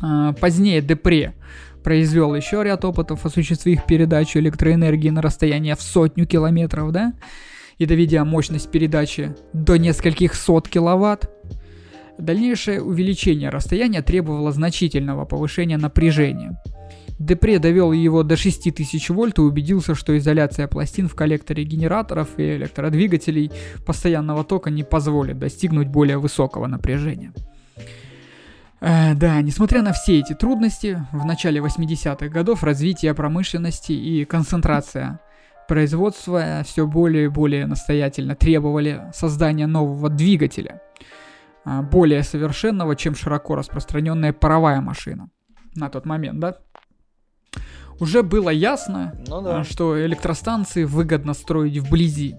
[SPEAKER 1] А, позднее Депре произвел еще ряд опытов, осуществив передачу электроэнергии на расстояние в сотню километров, да, и доведя мощность передачи до нескольких сот киловатт. Дальнейшее увеличение расстояния требовало значительного повышения напряжения – Депре довел его до 6000 вольт и убедился, что изоляция пластин в коллекторе генераторов и электродвигателей постоянного тока не позволит достигнуть более высокого напряжения. Э, да, несмотря на все эти трудности, в начале 80-х годов развитие промышленности и концентрация производства все более и более настоятельно требовали создания нового двигателя, э, более совершенного, чем широко распространенная паровая машина на тот момент, да? уже было ясно, ну, да. А, что электростанции выгодно строить вблизи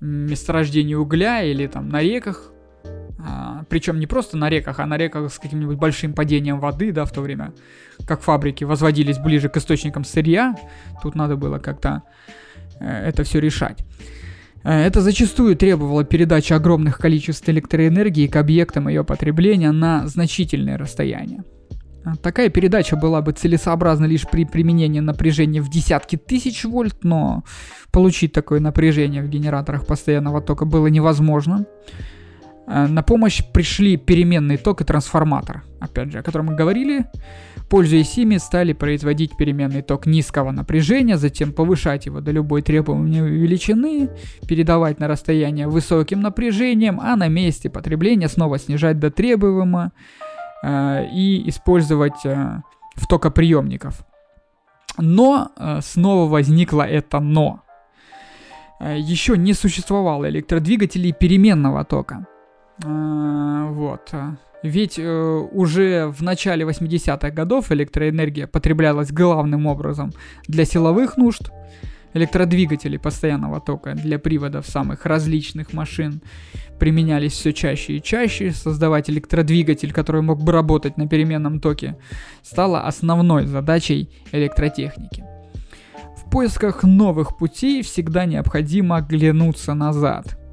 [SPEAKER 1] месторождений угля или там на реках. А, причем не просто на реках, а на реках с каким-нибудь большим падением воды, да, в то время, как фабрики возводились ближе к источникам сырья. Тут надо было как-то э, это все решать. Э, это зачастую требовало передачи огромных количеств электроэнергии к объектам ее потребления на значительные расстояния. Такая передача была бы целесообразна лишь при применении напряжения в десятки тысяч вольт, но получить такое напряжение в генераторах постоянного тока было невозможно. Э, на помощь пришли переменный ток и трансформатор, опять же, о котором мы говорили. Пользуясь ими, стали производить переменный ток низкого напряжения, затем повышать его до любой требуемой величины, передавать на расстояние высоким напряжением, а на месте потребления снова снижать до требуемого э, и использовать э, в токоприемников. Но э, снова возникло это но. Э, еще не существовало электродвигателей переменного тока. Э, вот. Ведь э, уже в начале 80-х годов электроэнергия потреблялась главным образом для силовых нужд, электродвигатели постоянного тока для приводов самых различных машин применялись все чаще и чаще. Создавать электродвигатель, который мог бы работать на переменном токе, стало основной задачей электротехники. В поисках новых путей всегда необходимо оглянуться назад –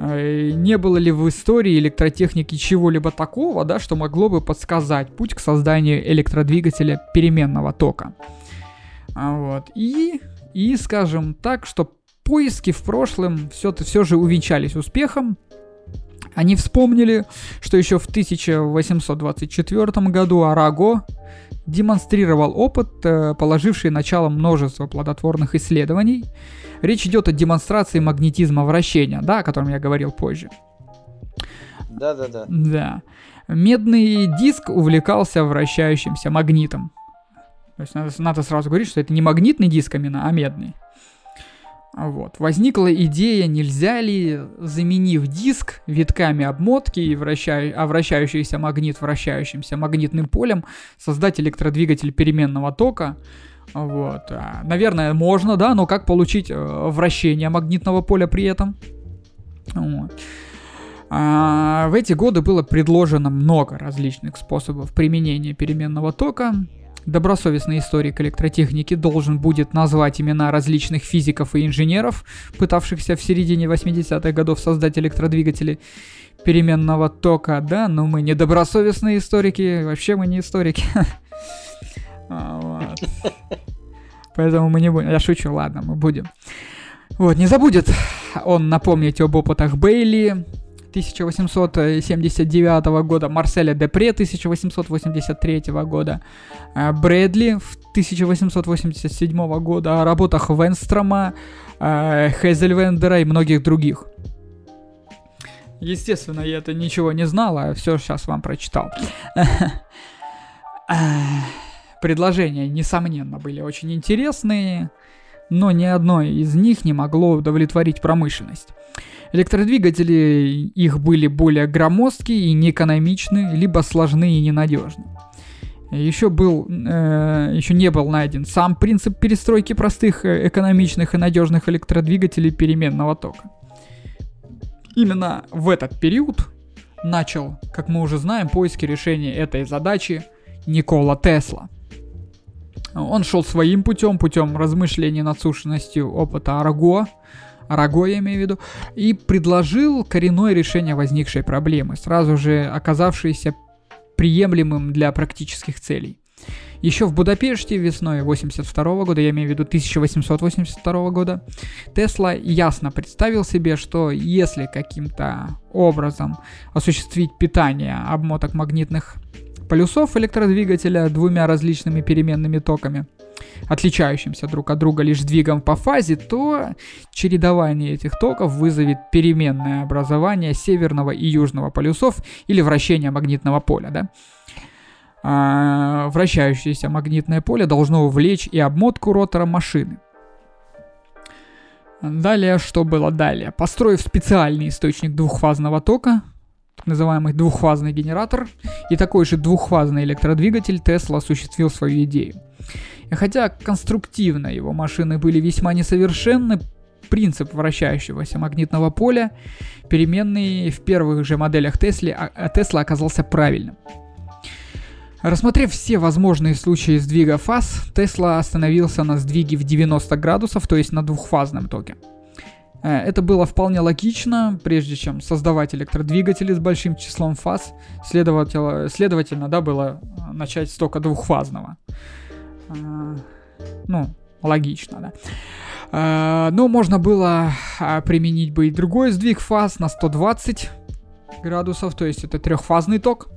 [SPEAKER 1] не было ли в истории электротехники чего-либо такого, да, что могло бы подсказать путь к созданию электродвигателя переменного тока. А, вот. И, и скажем так, что поиски в прошлом все, все же увенчались успехом. Они вспомнили, что еще в 1824 году Араго демонстрировал опыт, э, положивший начало множества плодотворных исследований. Речь идет о демонстрации магнетизма вращения, да, о котором я говорил позже.
[SPEAKER 3] Да, да, да.
[SPEAKER 1] Да. Медный диск увлекался вращающимся магнитом. То есть надо, надо сразу говорить, что это не магнитный диск именно, а медный. Вот. Возникла идея, нельзя ли, заменив диск витками обмотки и вращай, а вращающийся магнит вращающимся магнитным полем, создать электродвигатель переменного тока. Вот. А, наверное, можно, да, но как получить э, вращение магнитного поля при этом? Вот. А, в эти годы было предложено много различных способов применения переменного тока. Добросовестный историк электротехники должен будет назвать имена различных физиков и инженеров, пытавшихся в середине 80-х годов создать электродвигатели переменного тока, да, но мы не добросовестные историки, вообще мы не историки. [laughs] А, Поэтому мы не будем. Я шучу, ладно, мы будем. Вот, не забудет он напомнить об опытах Бейли, 1879 года, Марселя Депре 1883 года, э, Брэдли в 1887 года, о работах Венстрома, э, Хейзельвендера и многих других. Естественно, я это ничего не знал, а все сейчас вам прочитал. [laughs] Предложения, несомненно, были очень интересные, но ни одно из них не могло удовлетворить промышленность. Электродвигатели их были более громоздкие и неэкономичны, либо сложны и ненадежны. Еще, был, э, еще не был найден сам принцип перестройки простых, э, экономичных и надежных электродвигателей переменного тока. Именно в этот период начал, как мы уже знаем, поиски решения этой задачи Никола Тесла. Он шел своим путем, путем размышлений над сущностью опыта Арго, Раго я имею в виду, и предложил коренное решение возникшей проблемы, сразу же оказавшееся приемлемым для практических целей. Еще в Будапеште весной 82 года, я имею в виду 1882 года, Тесла ясно представил себе, что если каким-то образом осуществить питание обмоток магнитных полюсов электродвигателя двумя различными переменными токами, отличающимся друг от друга лишь сдвигом по фазе, то чередование этих токов вызовет переменное образование северного и южного полюсов или вращение магнитного поля, да? А, вращающееся магнитное поле должно увлечь и обмотку ротора машины. Далее, что было далее? Построив специальный источник двухфазного тока, так называемый двухфазный генератор, и такой же двухфазный электродвигатель Тесла осуществил свою идею. И хотя конструктивно его машины были весьма несовершенны, принцип вращающегося магнитного поля, переменный в первых же моделях Тесли, Тесла оказался правильным. Рассмотрев все возможные случаи сдвига фаз, Тесла остановился на сдвиге в 90 градусов, то есть на двухфазном токе. Э, это было вполне логично, прежде чем создавать электродвигатели с большим числом фаз, следовательно, следовательно да, было э, начать с тока двухфазного. Э, ну, логично, да. Но можно было применить бы и другой сдвиг фаз на 120 градусов, то есть это трехфазный ток,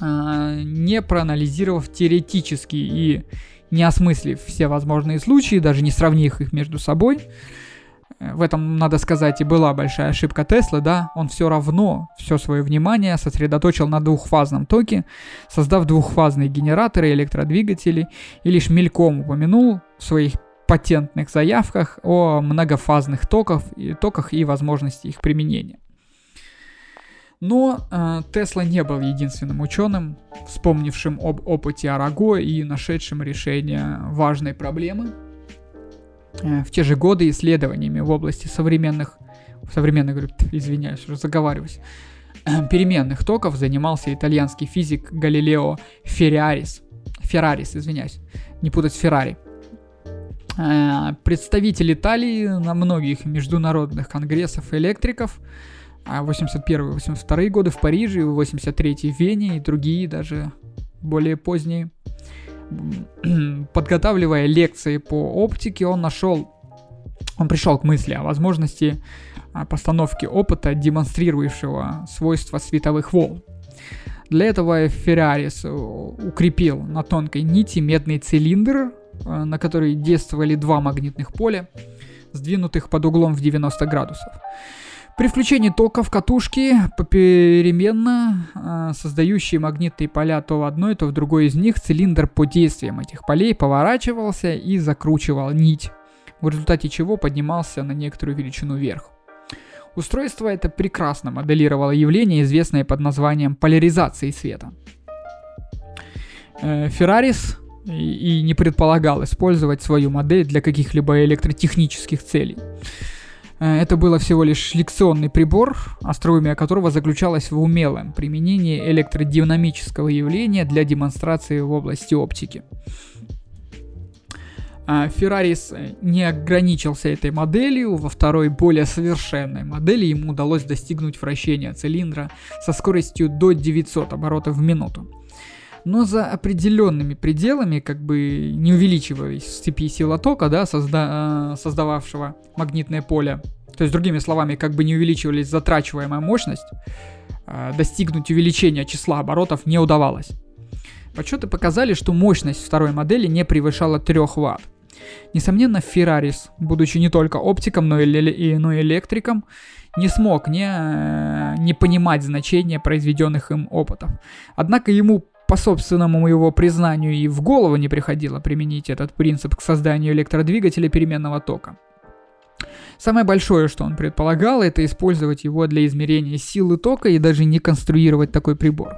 [SPEAKER 1] не проанализировав теоретически и не осмыслив все возможные случаи, даже не сравнив их между собой, в этом, надо сказать, и была большая ошибка Теслы, да, он все равно все свое внимание сосредоточил на двухфазном токе, создав двухфазные генераторы, электродвигатели, и лишь мельком упомянул в своих патентных заявках о многофазных токах и, токах и возможности их применения. Но э, Тесла не был единственным ученым, вспомнившим об опыте Араго и нашедшим решение важной проблемы – в те же годы исследованиями в области современных, современных, извиняюсь, уже заговариваюсь, э, [clears throat] переменных токов занимался итальянский физик Галилео Феррарис. Феррарис, извиняюсь, не путать с Феррари. Э, представитель Италии на многих международных конгрессов электриков 81-82 годы в Париже, 83 в Вене и другие даже более поздние [clears throat] подготавливая лекции по оптике, он нашел, он пришел к мысли о возможности а, постановки опыта, демонстрирующего свойства световых волн. Для этого Феррарис э, укрепил на тонкой нити медный цилиндр, э, на который действовали два магнитных поля, сдвинутых под углом в 90 градусов. При включении тока в катушки попеременно э, создающие магнитные поля то в одной, то в другой из них цилиндр под действием этих полей поворачивался и закручивал нить, в результате чего поднимался на некоторую величину вверх. Устройство это прекрасно моделировало явление, известное под названием поляризации света. Э, Феррарис и не предполагал использовать свою модель для каких-либо электротехнических целей. Э, это было всего лишь лекционный прибор, остроумие которого заключалось в умелом применении электродинамического явления для демонстрации в области оптики. А Феррарис не ограничился этой моделью, во второй более совершенной модели ему удалось достигнуть вращения цилиндра со скоростью до 900 оборотов в минуту но за определенными пределами, как бы не увеличиваясь в цепи сила тока, да, созда- э, создававшего магнитное поле, то есть, другими словами, как бы не увеличивались затрачиваемая мощность, э, достигнуть увеличения числа оборотов не удавалось. Подсчеты показали, что мощность второй модели не превышала 3 Вт. Несомненно, Феррарис, будучи не только оптиком, но и, но и электриком, не смог не, э, не понимать значения произведенных им опытов. Однако ему по собственному его признанию и в голову не приходило применить этот принцип к созданию электродвигателя переменного тока. Самое большое, что он предполагал, это использовать его для измерения силы тока и даже не конструировать такой прибор.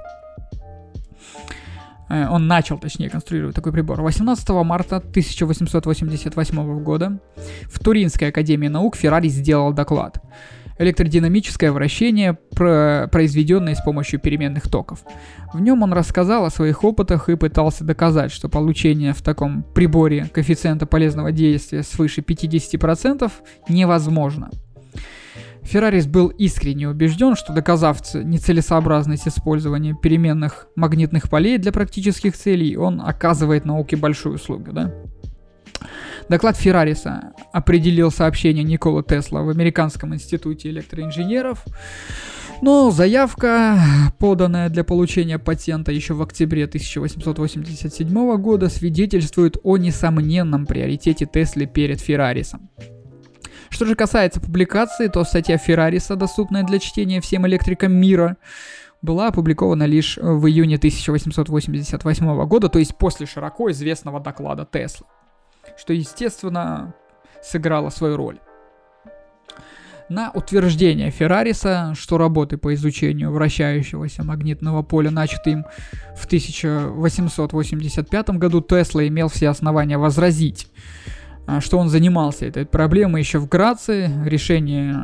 [SPEAKER 1] Э, он начал, точнее, конструировать такой прибор. 18 марта 1888 года в Туринской академии наук Феррари сделал доклад – электродинамическое вращение, произведенное с помощью переменных токов. В нем он рассказал о своих опытах и пытался доказать, что получение в таком приборе коэффициента полезного действия свыше 50% невозможно. Феррарис был искренне убежден, что доказав нецелесообразность использования переменных магнитных полей для практических целей, он оказывает науке большую услугу, да? Доклад Феррариса определил сообщение Никола Тесла в Американском институте электроинженеров. Но заявка, поданная для получения патента еще в октябре 1887 года, свидетельствует о несомненном приоритете Теслы перед Феррарисом. Что же касается публикации, то статья Феррариса, доступная для чтения всем электрикам мира, была опубликована лишь в июне 1888 года, то есть после широко известного доклада Теслы что, естественно, сыграло свою роль. На утверждение Феррариса, что работы по изучению вращающегося магнитного поля начаты им в 1885 году, Тесла имел все основания возразить, а, что он занимался этой проблемой еще в Грации, решение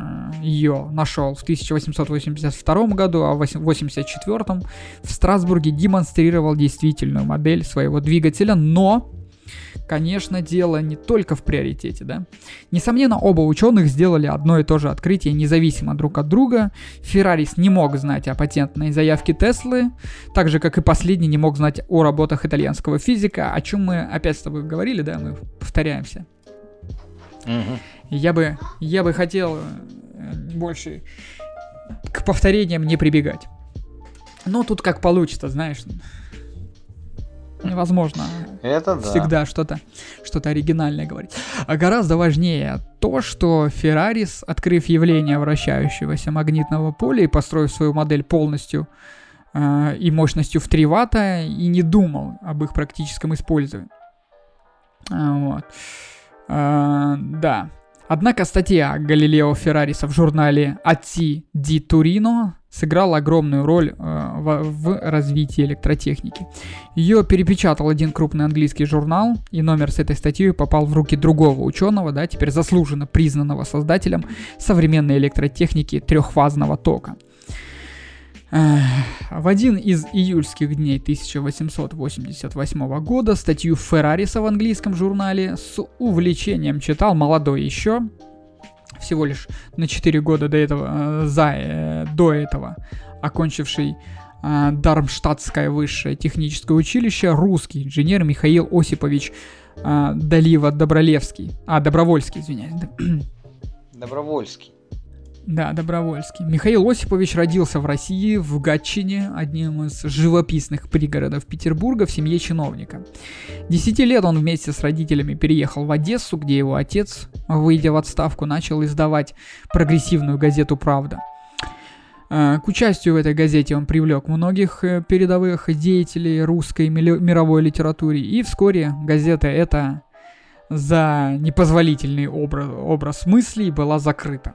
[SPEAKER 1] ее нашел в 1882 году, а в 1884 в Страсбурге демонстрировал действительную модель своего двигателя, но Конечно, дело не только в приоритете, да. Несомненно, оба ученых сделали одно и то же открытие независимо друг от друга. Феррарис не мог знать о патентной заявке Теслы, так же, как и последний не мог знать о работах итальянского физика, о чем мы опять с тобой говорили, да, мы повторяемся. Угу. Я бы, я бы хотел э, больше к повторениям не прибегать. Но тут как получится, знаешь. Невозможно
[SPEAKER 3] Это да.
[SPEAKER 1] всегда что-то что оригинальное говорить. А гораздо важнее то, что Феррарис, открыв явление вращающегося магнитного поля и построив свою модель полностью э, и мощностью в 3 ватта, и не думал об их практическом использовании. А, вот. А, да. Однако статья Галилео Феррариса в журнале Ати ди Турино сыграла огромную роль э, в, в развитии электротехники. Ее перепечатал один крупный английский журнал, и номер с этой статьей попал в руки другого ученого, да, теперь заслуженно признанного создателем современной электротехники трехфазного тока. В один из июльских дней 1888 года статью Феррариса в английском журнале с увлечением читал молодой еще, всего лишь на 4 года до этого, э, за, э, до этого, окончивший э, Дармштадтское высшее техническое училище, русский инженер Михаил Осипович Далива Добролевский, а, Добровольский, извиняюсь.
[SPEAKER 3] Добровольский.
[SPEAKER 1] Да, Добровольский. Михаил Осипович родился в России, в Гатчине, одним из живописных пригородов Петербурга, в семье чиновника. Десяти лет он вместе с родителями переехал в Одессу, где его отец, выйдя в отставку, начал издавать прогрессивную газету «Правда». Э, к участию в этой газете он привлек многих э, передовых деятелей русской мировой литературы, и вскоре газета эта за непозволительный образ, образ мыслей была закрыта.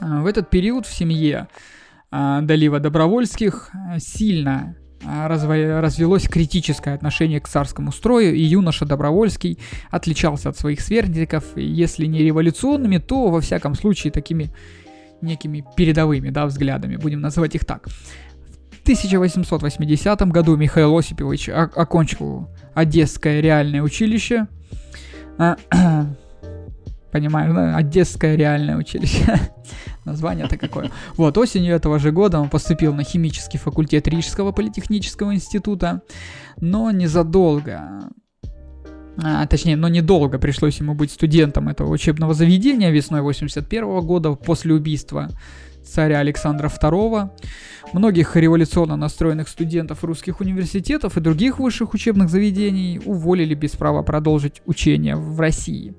[SPEAKER 1] В этот период в семье а, Далива Добровольских а, сильно а, развелось критическое отношение к царскому строю, и юноша Добровольский отличался от своих сверстников, если не революционными, то, во всяком случае, такими некими передовыми да, взглядами, будем называть их так. В 1880 году Михаил Осипович окончил Одесское реальное училище, [clears throat] понимаешь, да? Одесское реальное училище. [laughs] Название-то какое. Вот, осенью этого же года он поступил на химический факультет Рижского политехнического института, но незадолго, а, точнее, но недолго пришлось ему быть студентом этого учебного заведения весной 81 года после убийства царя Александра II. Многих революционно настроенных студентов русских университетов и других высших учебных заведений уволили без права продолжить учение в России.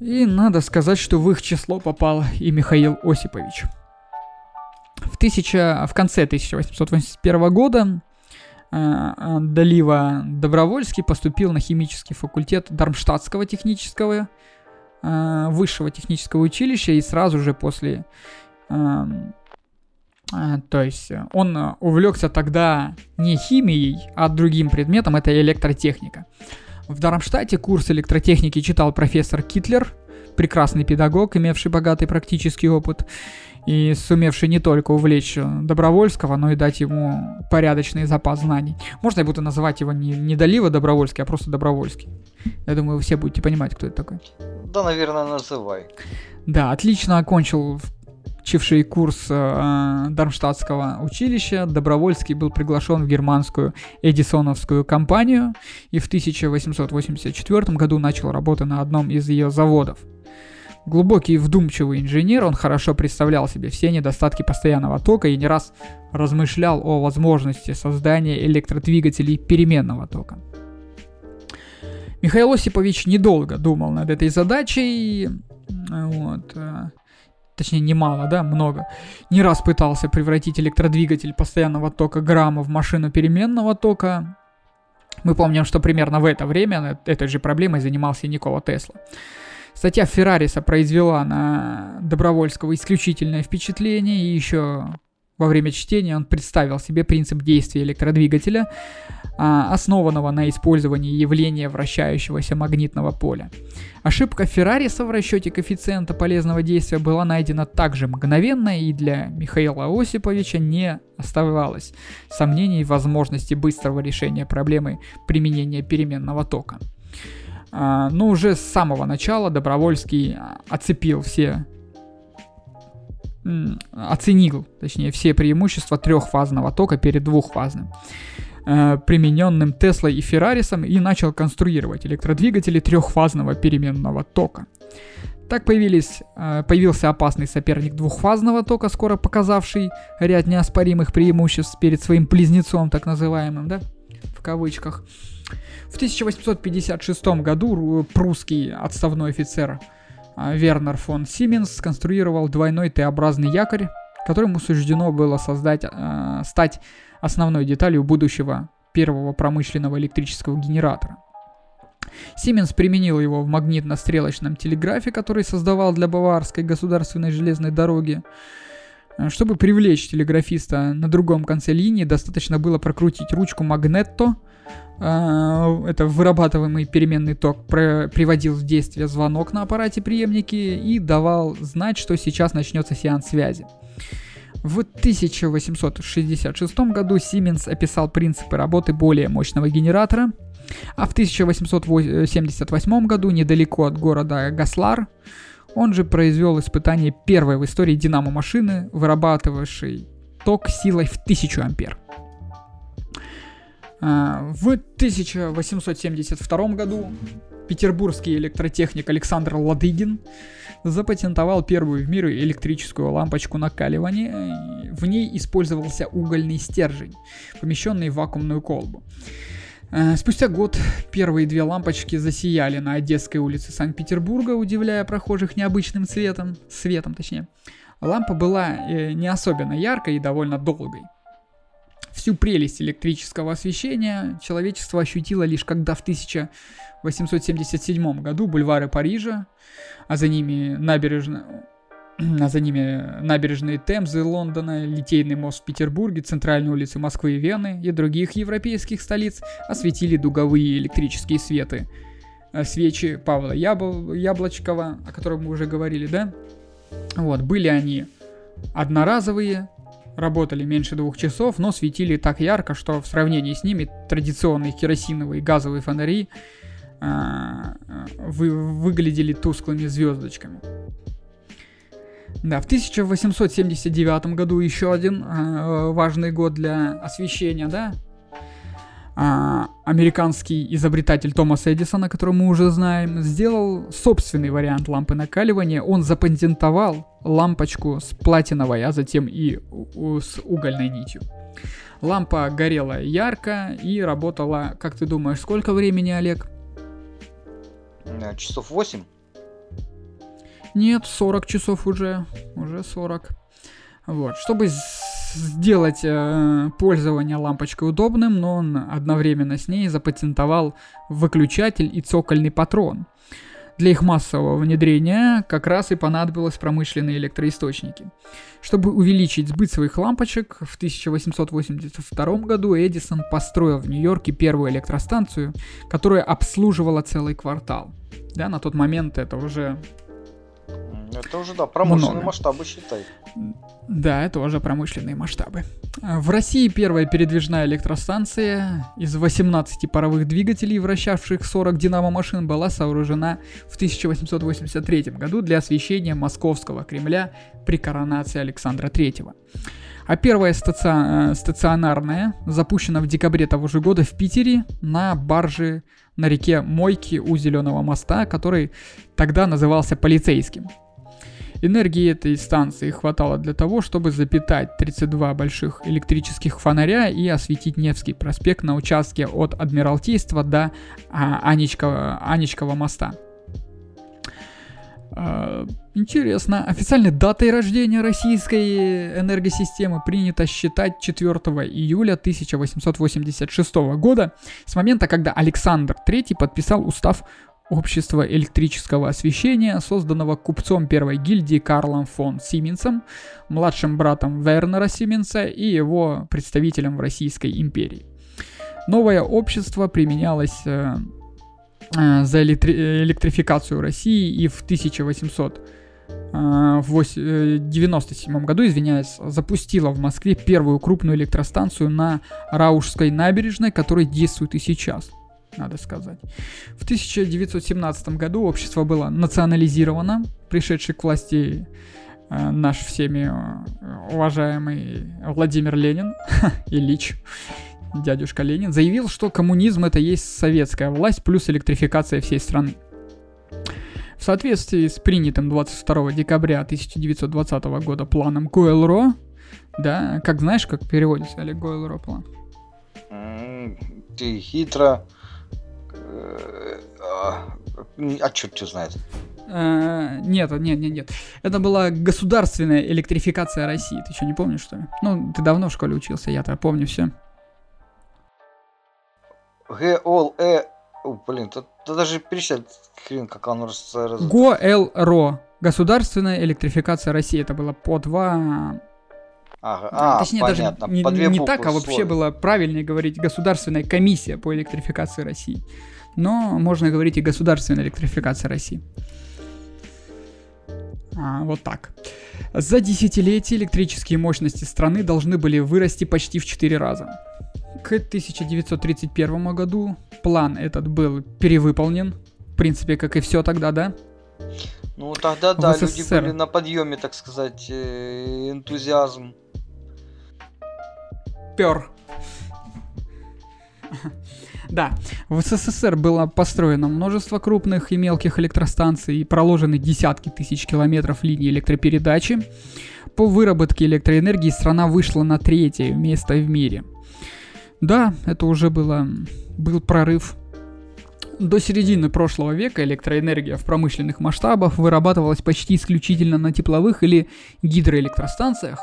[SPEAKER 1] И надо сказать, что в их число попал и Михаил Осипович. В, тысяча, в конце 1881 года э, Далива Добровольский поступил на химический факультет Дармштадтского технического э, высшего технического училища и сразу же после э то есть он увлекся тогда не химией, а другим предметом, это электротехника. В Дармштадте курс электротехники читал профессор Китлер, прекрасный педагог, имевший богатый практический опыт и сумевший не только увлечь Добровольского, но и дать ему порядочный запас знаний. Можно я буду называть его не, не Долива Добровольский, а просто Добровольский. Я думаю, вы все будете понимать, кто это такой.
[SPEAKER 3] Да, наверное, называй.
[SPEAKER 1] Да, отлично окончил окончивший курс э, Дармштадтского училища, Добровольский был приглашен в германскую Эдисоновскую компанию и в 1884 году начал работу на одном из ее заводов. Глубокий и вдумчивый инженер, он хорошо представлял себе все недостатки постоянного тока и не раз размышлял о возможности создания электродвигателей переменного тока. Михаил Осипович недолго думал над этой задачей, вот, э, точнее немало, да, много, не раз пытался превратить электродвигатель постоянного тока грамма в машину переменного тока. Мы помним, что примерно в это время этой же проблемой занимался Никола Тесла. Статья Феррариса произвела на Добровольского исключительное впечатление, и еще во время чтения он представил себе принцип действия электродвигателя, а, основанного на использовании явления вращающегося магнитного поля. Ошибка Феррариса в расчете коэффициента полезного действия была найдена также мгновенно и для Михаила Осиповича не оставалось сомнений в возможности быстрого решения проблемы применения переменного тока. А, но уже с самого начала Добровольский оцепил все оценил, точнее, все преимущества трехфазного тока перед двухфазным. Э, примененным Теслой и Феррарисом и начал конструировать электродвигатели трехфазного переменного тока. Так появились, э, появился опасный соперник двухфазного тока, скоро показавший ряд неоспоримых преимуществ перед своим близнецом, так называемым, да, в кавычках. В 1856 году прусский отставной офицер Вернер фон Сименс сконструировал двойной Т-образный якорь, которому суждено было создать, э, стать основной деталью будущего первого промышленного электрического генератора. Сименс применил его в магнитно-стрелочном телеграфе, который создавал для Баварской государственной железной дороги. Э, чтобы привлечь телеграфиста на другом конце линии, достаточно было прокрутить ручку магнетто. Э, это вырабатываемый переменный ток приводил в действие звонок на аппарате преемники и давал знать, что сейчас начнется сеанс связи. В 1866 году Siemens описал принципы работы более мощного генератора, а в 1878 году недалеко от города Гаслар он же произвел испытание первой в истории динамо-машины, вырабатывавшей ток силой в 1000 ампер. А, в 1872 году петербургский электротехник Александр Ладыгин запатентовал первую в мире электрическую лампочку накаливания. В ней использовался угольный стержень, помещенный в вакуумную колбу. А, спустя год первые две лампочки засияли на Одесской улице Санкт-Петербурга, удивляя прохожих необычным цветом, светом точнее. Лампа была э, не особенно яркой и довольно долгой. Всю прелесть электрического освещения человечество ощутило лишь когда в 1877 году бульвары Парижа, а за ними набережная [clears throat] а за ними набережные Темзы Лондона, Литейный мост в Петербурге, центральные улицы Москвы и Вены и других европейских столиц осветили дуговые электрические светы. Э, свечи Павла Ябл... Яблочкова, о котором мы уже говорили, да? Вот, были они одноразовые, работали меньше двух часов, но светили так ярко, что в сравнении с ними традиционные керосиновые газовые фонари а, вы, выглядели тусклыми звездочками. Да, в 1879 году еще один э, важный год для освещения, да, американский изобретатель Томас Эдисон, о котором мы уже знаем, сделал собственный вариант лампы накаливания. Он запатентовал лампочку с платиновой, а затем и с угольной нитью. Лампа горела ярко и работала, как ты думаешь, сколько времени, Олег?
[SPEAKER 3] Э, часов 8.
[SPEAKER 1] Нет, 40 часов уже. Уже 40. Вот. Чтобы сделать э, пользование лампочкой удобным, но он одновременно с ней запатентовал выключатель и цокольный патрон. Для их массового внедрения как раз и понадобилось промышленные электроисточники. Чтобы увеличить сбыт своих лампочек, в 1882 году Эдисон построил в Нью-Йорке первую электростанцию, которая обслуживала целый квартал. Да, на тот момент это уже
[SPEAKER 3] это уже, да, промышленные много. масштабы, считай.
[SPEAKER 1] Да, это уже промышленные масштабы. В России первая передвижная электростанция из 18 паровых двигателей, вращавших 40 динамо-машин, была сооружена в 1883 году для освещения московского Кремля при коронации Александра III. А первая стаци... Э, стационарная запущена в декабре того же года в Питере на барже на реке Мойки у Зеленого моста, который тогда назывался полицейским. Энергии этой станции хватало для того, чтобы запитать 32 больших электрических фонаря и осветить Невский проспект на участке от Адмиралтейства до а, Анечкова, Анечкова моста. А, интересно, официальной датой рождения российской энергосистемы принято считать 4 июля 1886 года, с момента, когда Александр III подписал устав общества электрического освещения, созданного купцом первой гильдии Карлом фон Сименсом, младшим братом Вернера Сименса и его представителем в Российской империи. Новое общество применялось э, э, за электри- электрификацию России и в 1897 э, году, извиняюсь, запустила в Москве первую крупную электростанцию на Раушской набережной, которая действует и сейчас надо сказать. В 1917 году общество было национализировано, пришедший к власти э, наш всеми э, уважаемый Владимир Ленин, [laughs] Ильич, дядюшка Ленин, заявил, что коммунизм это есть советская власть плюс электрификация всей страны. В соответствии с принятым 22 декабря 1920 года планом Гойл-Ро, да, как знаешь, как переводится Олег Гойл-Ро план?
[SPEAKER 3] Ты хитро... Э, а, а черт что знает.
[SPEAKER 1] Uh, нет, нет, нет, нет. Это была государственная электрификация России. Ты что, не помнишь, что ли? Ну, ты давно в школе учился, я-то помню все.
[SPEAKER 3] Г, Ол, Э... Блин, тут, даже перечислять хрен, как оно раз...
[SPEAKER 1] ГО, Л, РО. Государственная электрификация России. Это было по два...
[SPEAKER 3] Ага, а,
[SPEAKER 1] Точнее,
[SPEAKER 3] понятно.
[SPEAKER 1] даже не,
[SPEAKER 3] по две
[SPEAKER 1] не так, а вообще было правильнее говорить Государственная комиссия по электрификации России. Но можно говорить и Государственная электрификация России. А, вот так. За десятилетие электрические мощности страны должны были вырасти почти в 4 раза. К 1931 году план этот был перевыполнен. В принципе, как и все тогда, да?
[SPEAKER 3] Ну, тогда, да,
[SPEAKER 1] В
[SPEAKER 3] люди
[SPEAKER 1] СССР.
[SPEAKER 3] были на подъеме, так сказать, э, энтузиазм.
[SPEAKER 1] Пер. Да, в СССР было построено множество крупных и мелких электростанций и проложены десятки тысяч километров линий электропередачи. По выработке электроэнергии страна вышла на третье место в мире. Да, это уже было, был прорыв. До середины прошлого века электроэнергия в промышленных масштабах вырабатывалась почти исключительно на тепловых или гидроэлектростанциях,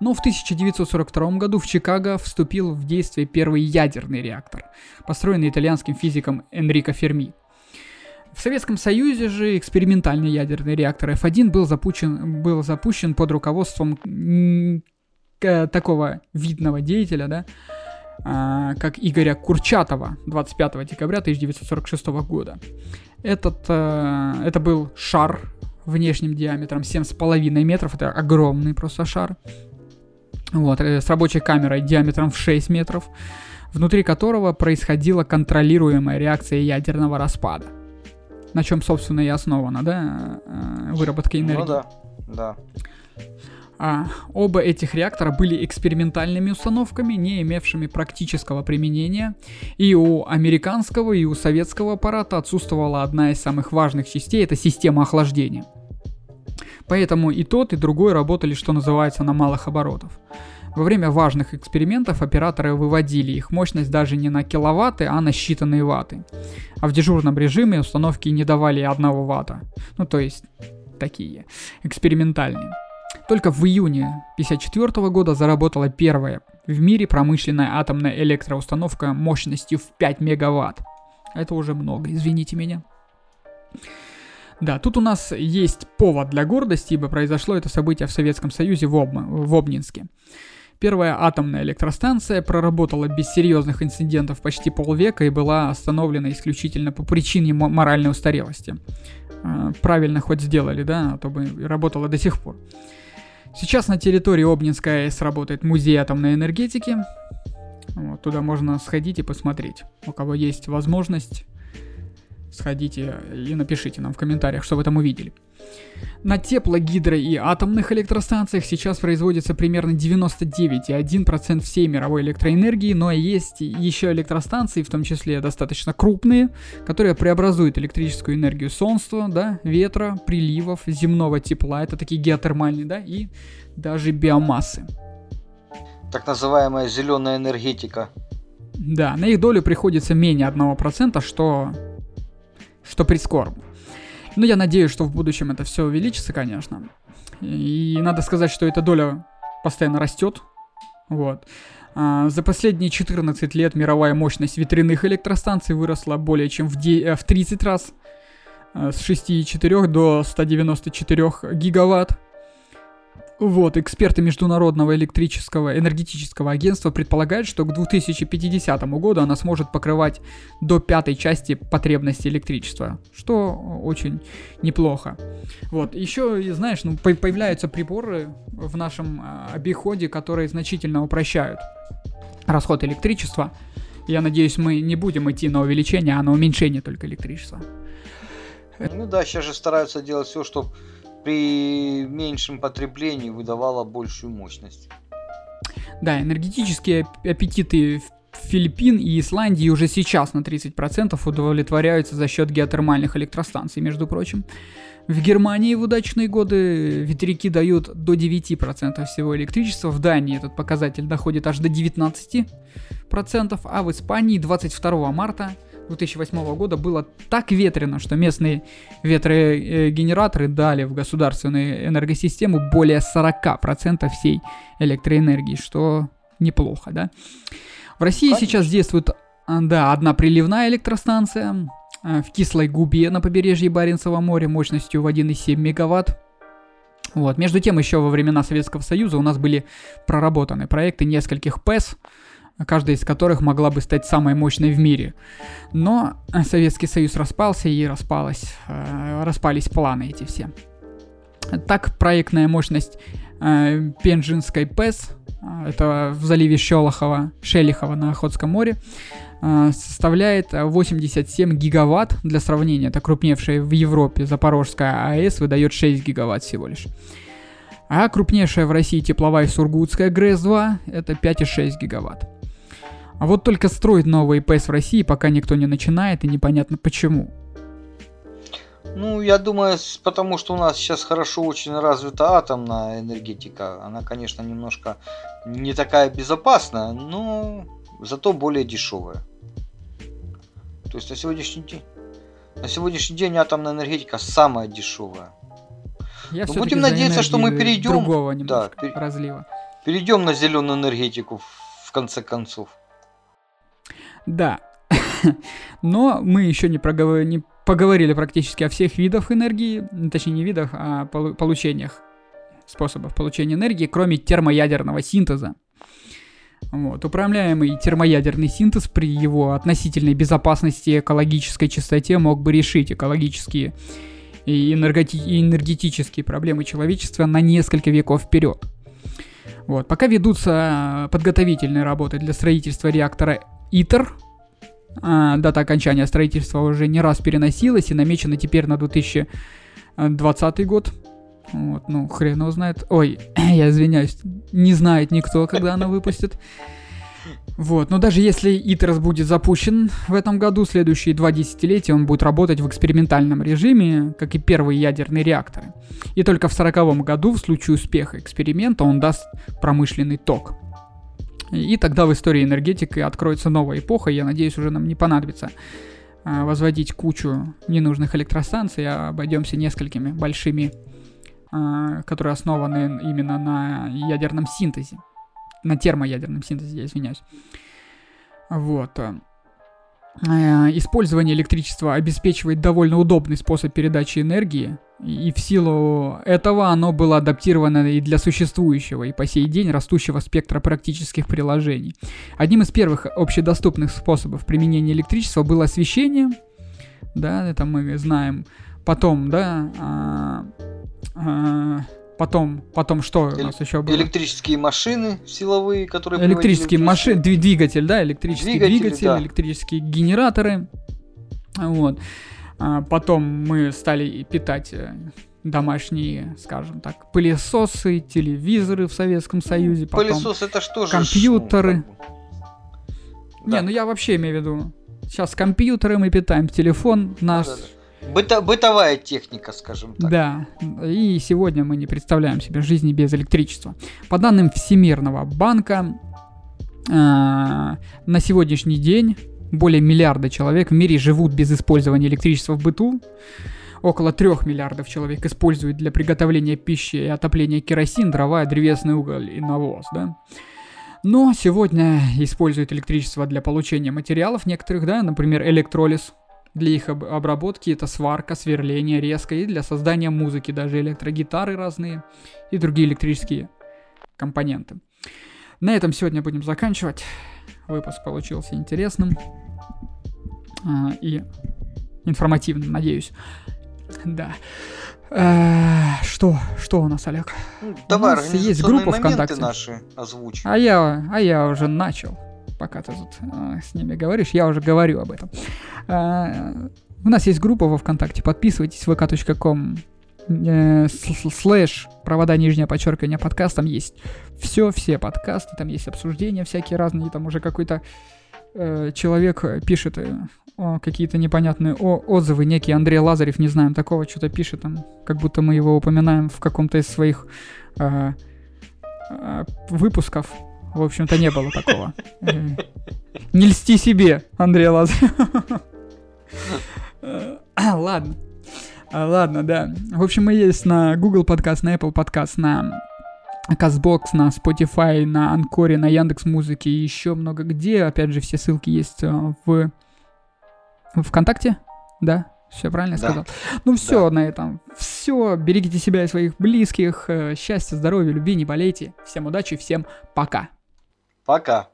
[SPEAKER 1] но в 1942 году в Чикаго вступил в действие первый ядерный реактор, построенный итальянским физиком Энрико Ферми. В Советском Союзе же экспериментальный ядерный реактор F1 был запущен, был запущен под руководством такого видного деятеля, да, а, как Игоря Курчатова 25 декабря 1946 года. Этот, э, это был шар внешним диаметром 7,5 метров, это огромный просто шар, вот, э, с рабочей камерой диаметром в 6 метров, внутри которого происходила контролируемая реакция ядерного распада. На чем, собственно, и основана, да, э, выработка энергии.
[SPEAKER 3] Ну да, да.
[SPEAKER 1] А, оба этих реактора были экспериментальными установками, не имевшими практического применения, и у американского и у советского аппарата отсутствовала одна из самых важных частей, это система охлаждения. Поэтому и тот, и другой работали, что называется, на малых оборотах. Во время важных экспериментов операторы выводили их мощность даже не на киловатты, а на считанные ватты. А в дежурном режиме установки не давали одного ватта. Ну, то есть, такие, экспериментальные. Только в июне 1954 года заработала первая в мире промышленная атомная электроустановка мощностью в 5 мегаватт. Это уже много, извините меня. Да, тут у нас есть повод для гордости, ибо произошло это событие в Советском Союзе в, Об... в Обнинске. Первая атомная электростанция проработала без серьезных инцидентов почти полвека и была остановлена исключительно по причине мо- моральной устарелости. Э, Правильно хоть сделали, да, а то бы работала до сих пор. Сейчас на территории Обнинской АЭС работает музей атомной энергетики. Вот, туда можно сходить и посмотреть. У кого есть возможность, сходите и напишите нам в комментариях, что вы там увидели. На тепло-, гидро- и атомных электростанциях сейчас производится примерно 99,1% всей мировой электроэнергии, но есть еще электростанции, в том числе достаточно крупные, которые преобразуют электрическую энергию солнца, да, ветра, приливов, земного тепла, это такие геотермальные, да, и даже биомассы.
[SPEAKER 3] Так называемая зеленая энергетика.
[SPEAKER 1] Да, на их долю приходится менее 1%, что, что прискорбно. Но я надеюсь, что в будущем это все увеличится, конечно. И надо сказать, что эта доля постоянно растет. Вот. А, За последние 14 лет мировая мощность ветряных электростанций выросла более чем в, де- э, в 30 раз. э, С 6,4 до 194 гигаватт. Вот, эксперты Международного электрического энергетического агентства предполагают, что к 2050 году она сможет покрывать до пятой части потребности электричества, что очень неплохо. Вот, еще, знаешь, ну, по- появляются приборы в нашем а, обиходе, которые значительно упрощают расход электричества. Я надеюсь, мы не будем идти на увеличение, а на уменьшение только электричества.
[SPEAKER 3] Ну да, сейчас же стараются делать все, чтобы при меньшем потреблении выдавала большую мощность.
[SPEAKER 1] Да, энергетические ап- аппетиты Филиппин и Исландии уже сейчас на 30% удовлетворяются за счет геотермальных электростанций, между прочим. В Германии в удачные годы ветряки дают до 9% всего электричества, в Дании этот показатель доходит аж до 19%, а в Испании 22 марта 2008 года было так ветрено, что местные ветрогенераторы дали в государственную энергосистему более 40% всей электроэнергии, что неплохо, да? В России Конечно. сейчас действует, а, да, одна приливная электростанция а, в Кислой губе на побережье Баренцева моря мощностью в 1,7 мегаватт. Вот. Между тем, еще во времена Советского Союза у нас были проработаны проекты нескольких ПЭС, каждая из которых могла бы стать самой мощной в мире. Но Советский Союз распался и распалась, э, распались планы эти все. Так, проектная мощность э, Пенжинской ПЭС, э, это в заливе Шелохова, Шелихова на Охотском море, составляет 87 гигаватт. Для сравнения, это крупнейшая в Европе Запорожская АЭС выдает 6 гигаватт всего лишь. А крупнейшая в России тепловая Сургутская ГРЭС-2 это 5,6 гигаватт. А вот только строить новый ПЭС в России пока никто не начинает и непонятно почему.
[SPEAKER 3] Ну, я думаю, потому что у нас сейчас хорошо очень развита атомная энергетика. Она, конечно, немножко не такая безопасная, но зато более дешевая. То есть на сегодняшний день, на сегодняшний день атомная энергетика самая дешевая.
[SPEAKER 1] Я но будем надеяться, что мы перейдем другого
[SPEAKER 3] да, разлива. Перейдем на зеленую энергетику в конце концов.
[SPEAKER 1] Да. [laughs] Но мы еще не, проговор... не поговорили практически о всех видах энергии, точнее не видах, а получениях, способов получения энергии, кроме термоядерного синтеза. Вот. Управляемый термоядерный синтез при его относительной безопасности и экологической чистоте мог бы решить экологические и энергети- энергетические проблемы человечества на несколько веков вперед. Вот. Пока ведутся подготовительные работы для строительства реактора ИТЕР. А, дата окончания строительства уже не раз переносилась и намечена теперь на 2020 год. Вот, ну, хрен его знает. Ой, [clears throat] я извиняюсь, не знает никто, когда она выпустит. Вот, но даже если ИТРС будет запущен в этом году, следующие два десятилетия он будет работать в экспериментальном режиме, как и первые ядерные реакторы. И только в сороковом году, в случае успеха эксперимента, он даст промышленный ток. И тогда в истории энергетики откроется новая эпоха, я надеюсь, уже нам не понадобится а, возводить кучу ненужных электростанций, а обойдемся несколькими большими, а, которые основаны именно на ядерном синтезе, на термоядерном синтезе, я извиняюсь. Вот. Э, использование электричества обеспечивает довольно удобный способ передачи энергии, и в силу этого оно было адаптировано и для существующего и по сей день растущего спектра практических приложений. Одним из первых общедоступных способов применения электричества было освещение, да, это мы знаем. Потом, да, а, а, Потом, потом что у нас еще было?
[SPEAKER 3] Электрические машины силовые, которые
[SPEAKER 1] Электрические машины, двигатель, да, электрический двигатель, двигатель да. электрические генераторы. Вот. А потом мы стали питать э, домашние, скажем так, пылесосы, телевизоры в Советском Союзе.
[SPEAKER 3] Потом Пылесос это что
[SPEAKER 1] же? Компьютеры. Шум, Не, да. ну я вообще имею в виду. Сейчас компьютеры мы питаем, телефон наш. Да, да, да
[SPEAKER 3] Быто, бытовая техника, скажем так.
[SPEAKER 1] Да, и сегодня мы не представляем себе жизни без электричества. По данным Всемирного банка, э, на сегодняшний день более миллиарда человек в мире живут без использования электричества в быту. Около трех миллиардов человек используют для приготовления пищи и отопления керосин, дрова, древесный уголь и навоз, да. Но сегодня используют электричество для получения материалов некоторых, да, например, электролиз, для их об- обработки это сварка, сверление, резка и для создания музыки, даже электрогитары разные и другие электрические компоненты. На этом сегодня будем заканчивать. Выпуск получился интересным и информативным, надеюсь. Да. Э, что, что у нас, Олег?
[SPEAKER 3] Ну, давай, у нас есть группа ВКонтакте. наши озвучь.
[SPEAKER 1] А я, а я уже начал пока ты тут э, с ними говоришь, я уже говорю об этом. Э, у нас есть группа во ВКонтакте, подписывайтесь, vk.com э, слэш провода нижнее подчеркивание подкаст, там есть все, все подкасты, там есть обсуждения всякие разные, там уже какой-то э, человек пишет э, какие-то непонятные о, отзывы, некий Андрей Лазарев, не знаем, такого что-то пишет там, как будто мы его упоминаем в каком-то из своих э, э, выпусков. В общем-то, не было такого. Э, не льсти себе, Андрей Лазарев. [clears throat] Ладно. Ладно, да. В общем, мы есть на Google подкаст, на Apple подкаст, на Казбокс, на Spotify, на Анкоре, на Яндекс Музыке и еще много где. Опять же, все ссылки есть в ВКонтакте, да? Все правильно да. сказал? Ну все да. на этом. Все. Берегите себя и своих близких. Э, счастья, здоровья, любви, не болейте. Всем удачи, всем пока.
[SPEAKER 3] Пока.